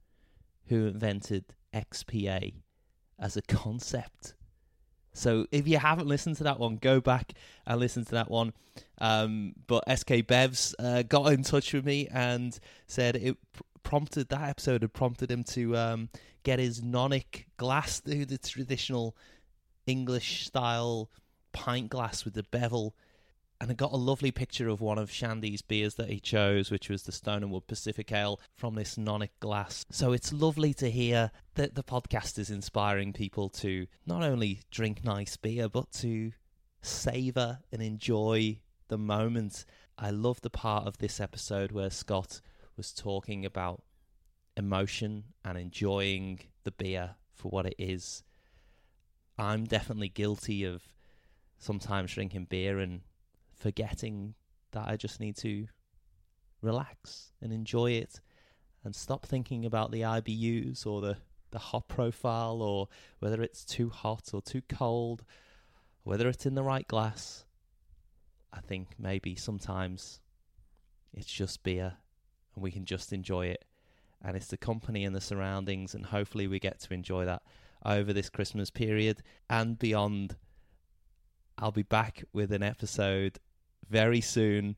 who invented XPA as a concept. So if you haven't listened to that one, go back and listen to that one. Um, but SK Bevs uh, got in touch with me and said it prompted that episode had prompted him to um, get his nonic glass, the, the traditional English style pint glass with the bevel and I got a lovely picture of one of Shandy's beers that he chose, which was the Stone and Wood Pacific Ale from this nonic glass. So it's lovely to hear that the podcast is inspiring people to not only drink nice beer, but to savour and enjoy the moment. I love the part of this episode where Scott was talking about emotion and enjoying the beer for what it is. I'm definitely guilty of sometimes drinking beer and forgetting that I just need to relax and enjoy it and stop thinking about the IBUs or the, the hop profile or whether it's too hot or too cold, whether it's in the right glass. I think maybe sometimes it's just beer and we can just enjoy it. And it's the company and the surroundings, and hopefully we get to enjoy that over this Christmas period and beyond. I'll be back with an episode very soon.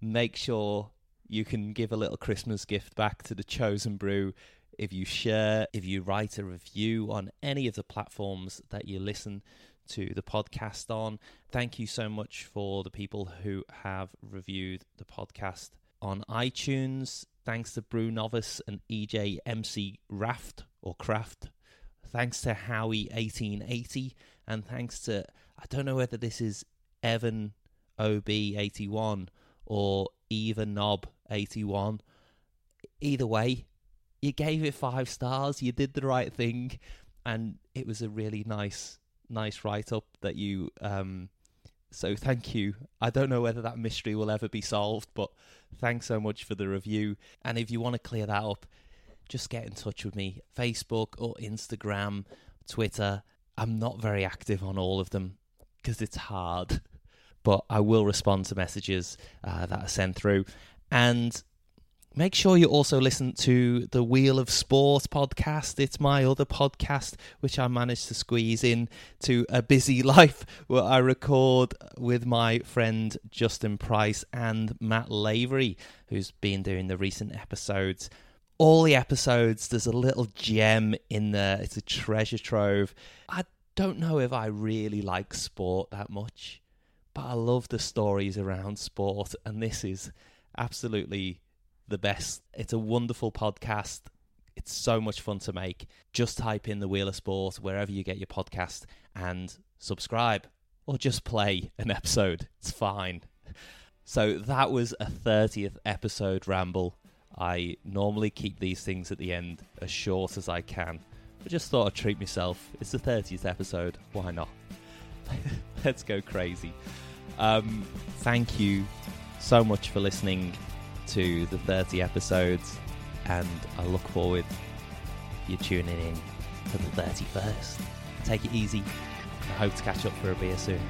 Make sure you can give a little Christmas gift back to the Chosen Brew if you share, if you write a review on any of the platforms that you listen to the podcast on. Thank you so much for the people who have reviewed the podcast on iTunes. Thanks to Brew Novice and EJ MC Raft or Craft. Thanks to Howie1880. And thanks to, I don't know whether this is Evan OB81 or Eva Knob 81. Either way, you gave it five stars. You did the right thing, and it was a really nice, nice write up that you. Um, so thank you. I don't know whether that mystery will ever be solved, but thanks so much for the review. And if you want to clear that up, just get in touch with me. Facebook or Instagram, Twitter. I'm not very active on all of them because it's hard but I will respond to messages uh, that are sent through. And make sure you also listen to the Wheel of Sport podcast. It's my other podcast, which I managed to squeeze in to a busy life where I record with my friend Justin Price and Matt Lavery, who's been doing the recent episodes. All the episodes, there's a little gem in there. It's a treasure trove. I don't know if I really like sport that much but I love the stories around sport, and this is absolutely the best. It's a wonderful podcast. It's so much fun to make. Just type in the Wheel of Sport wherever you get your podcast and subscribe or just play an episode. It's fine. So that was a 30th episode ramble. I normally keep these things at the end as short as I can. I just thought I'd treat myself. It's the 30th episode. Why not? Let's go crazy. Um, thank you so much for listening to the 30 episodes, and I look forward to you tuning in for the 31st. Take it easy. I hope to catch up for a beer soon.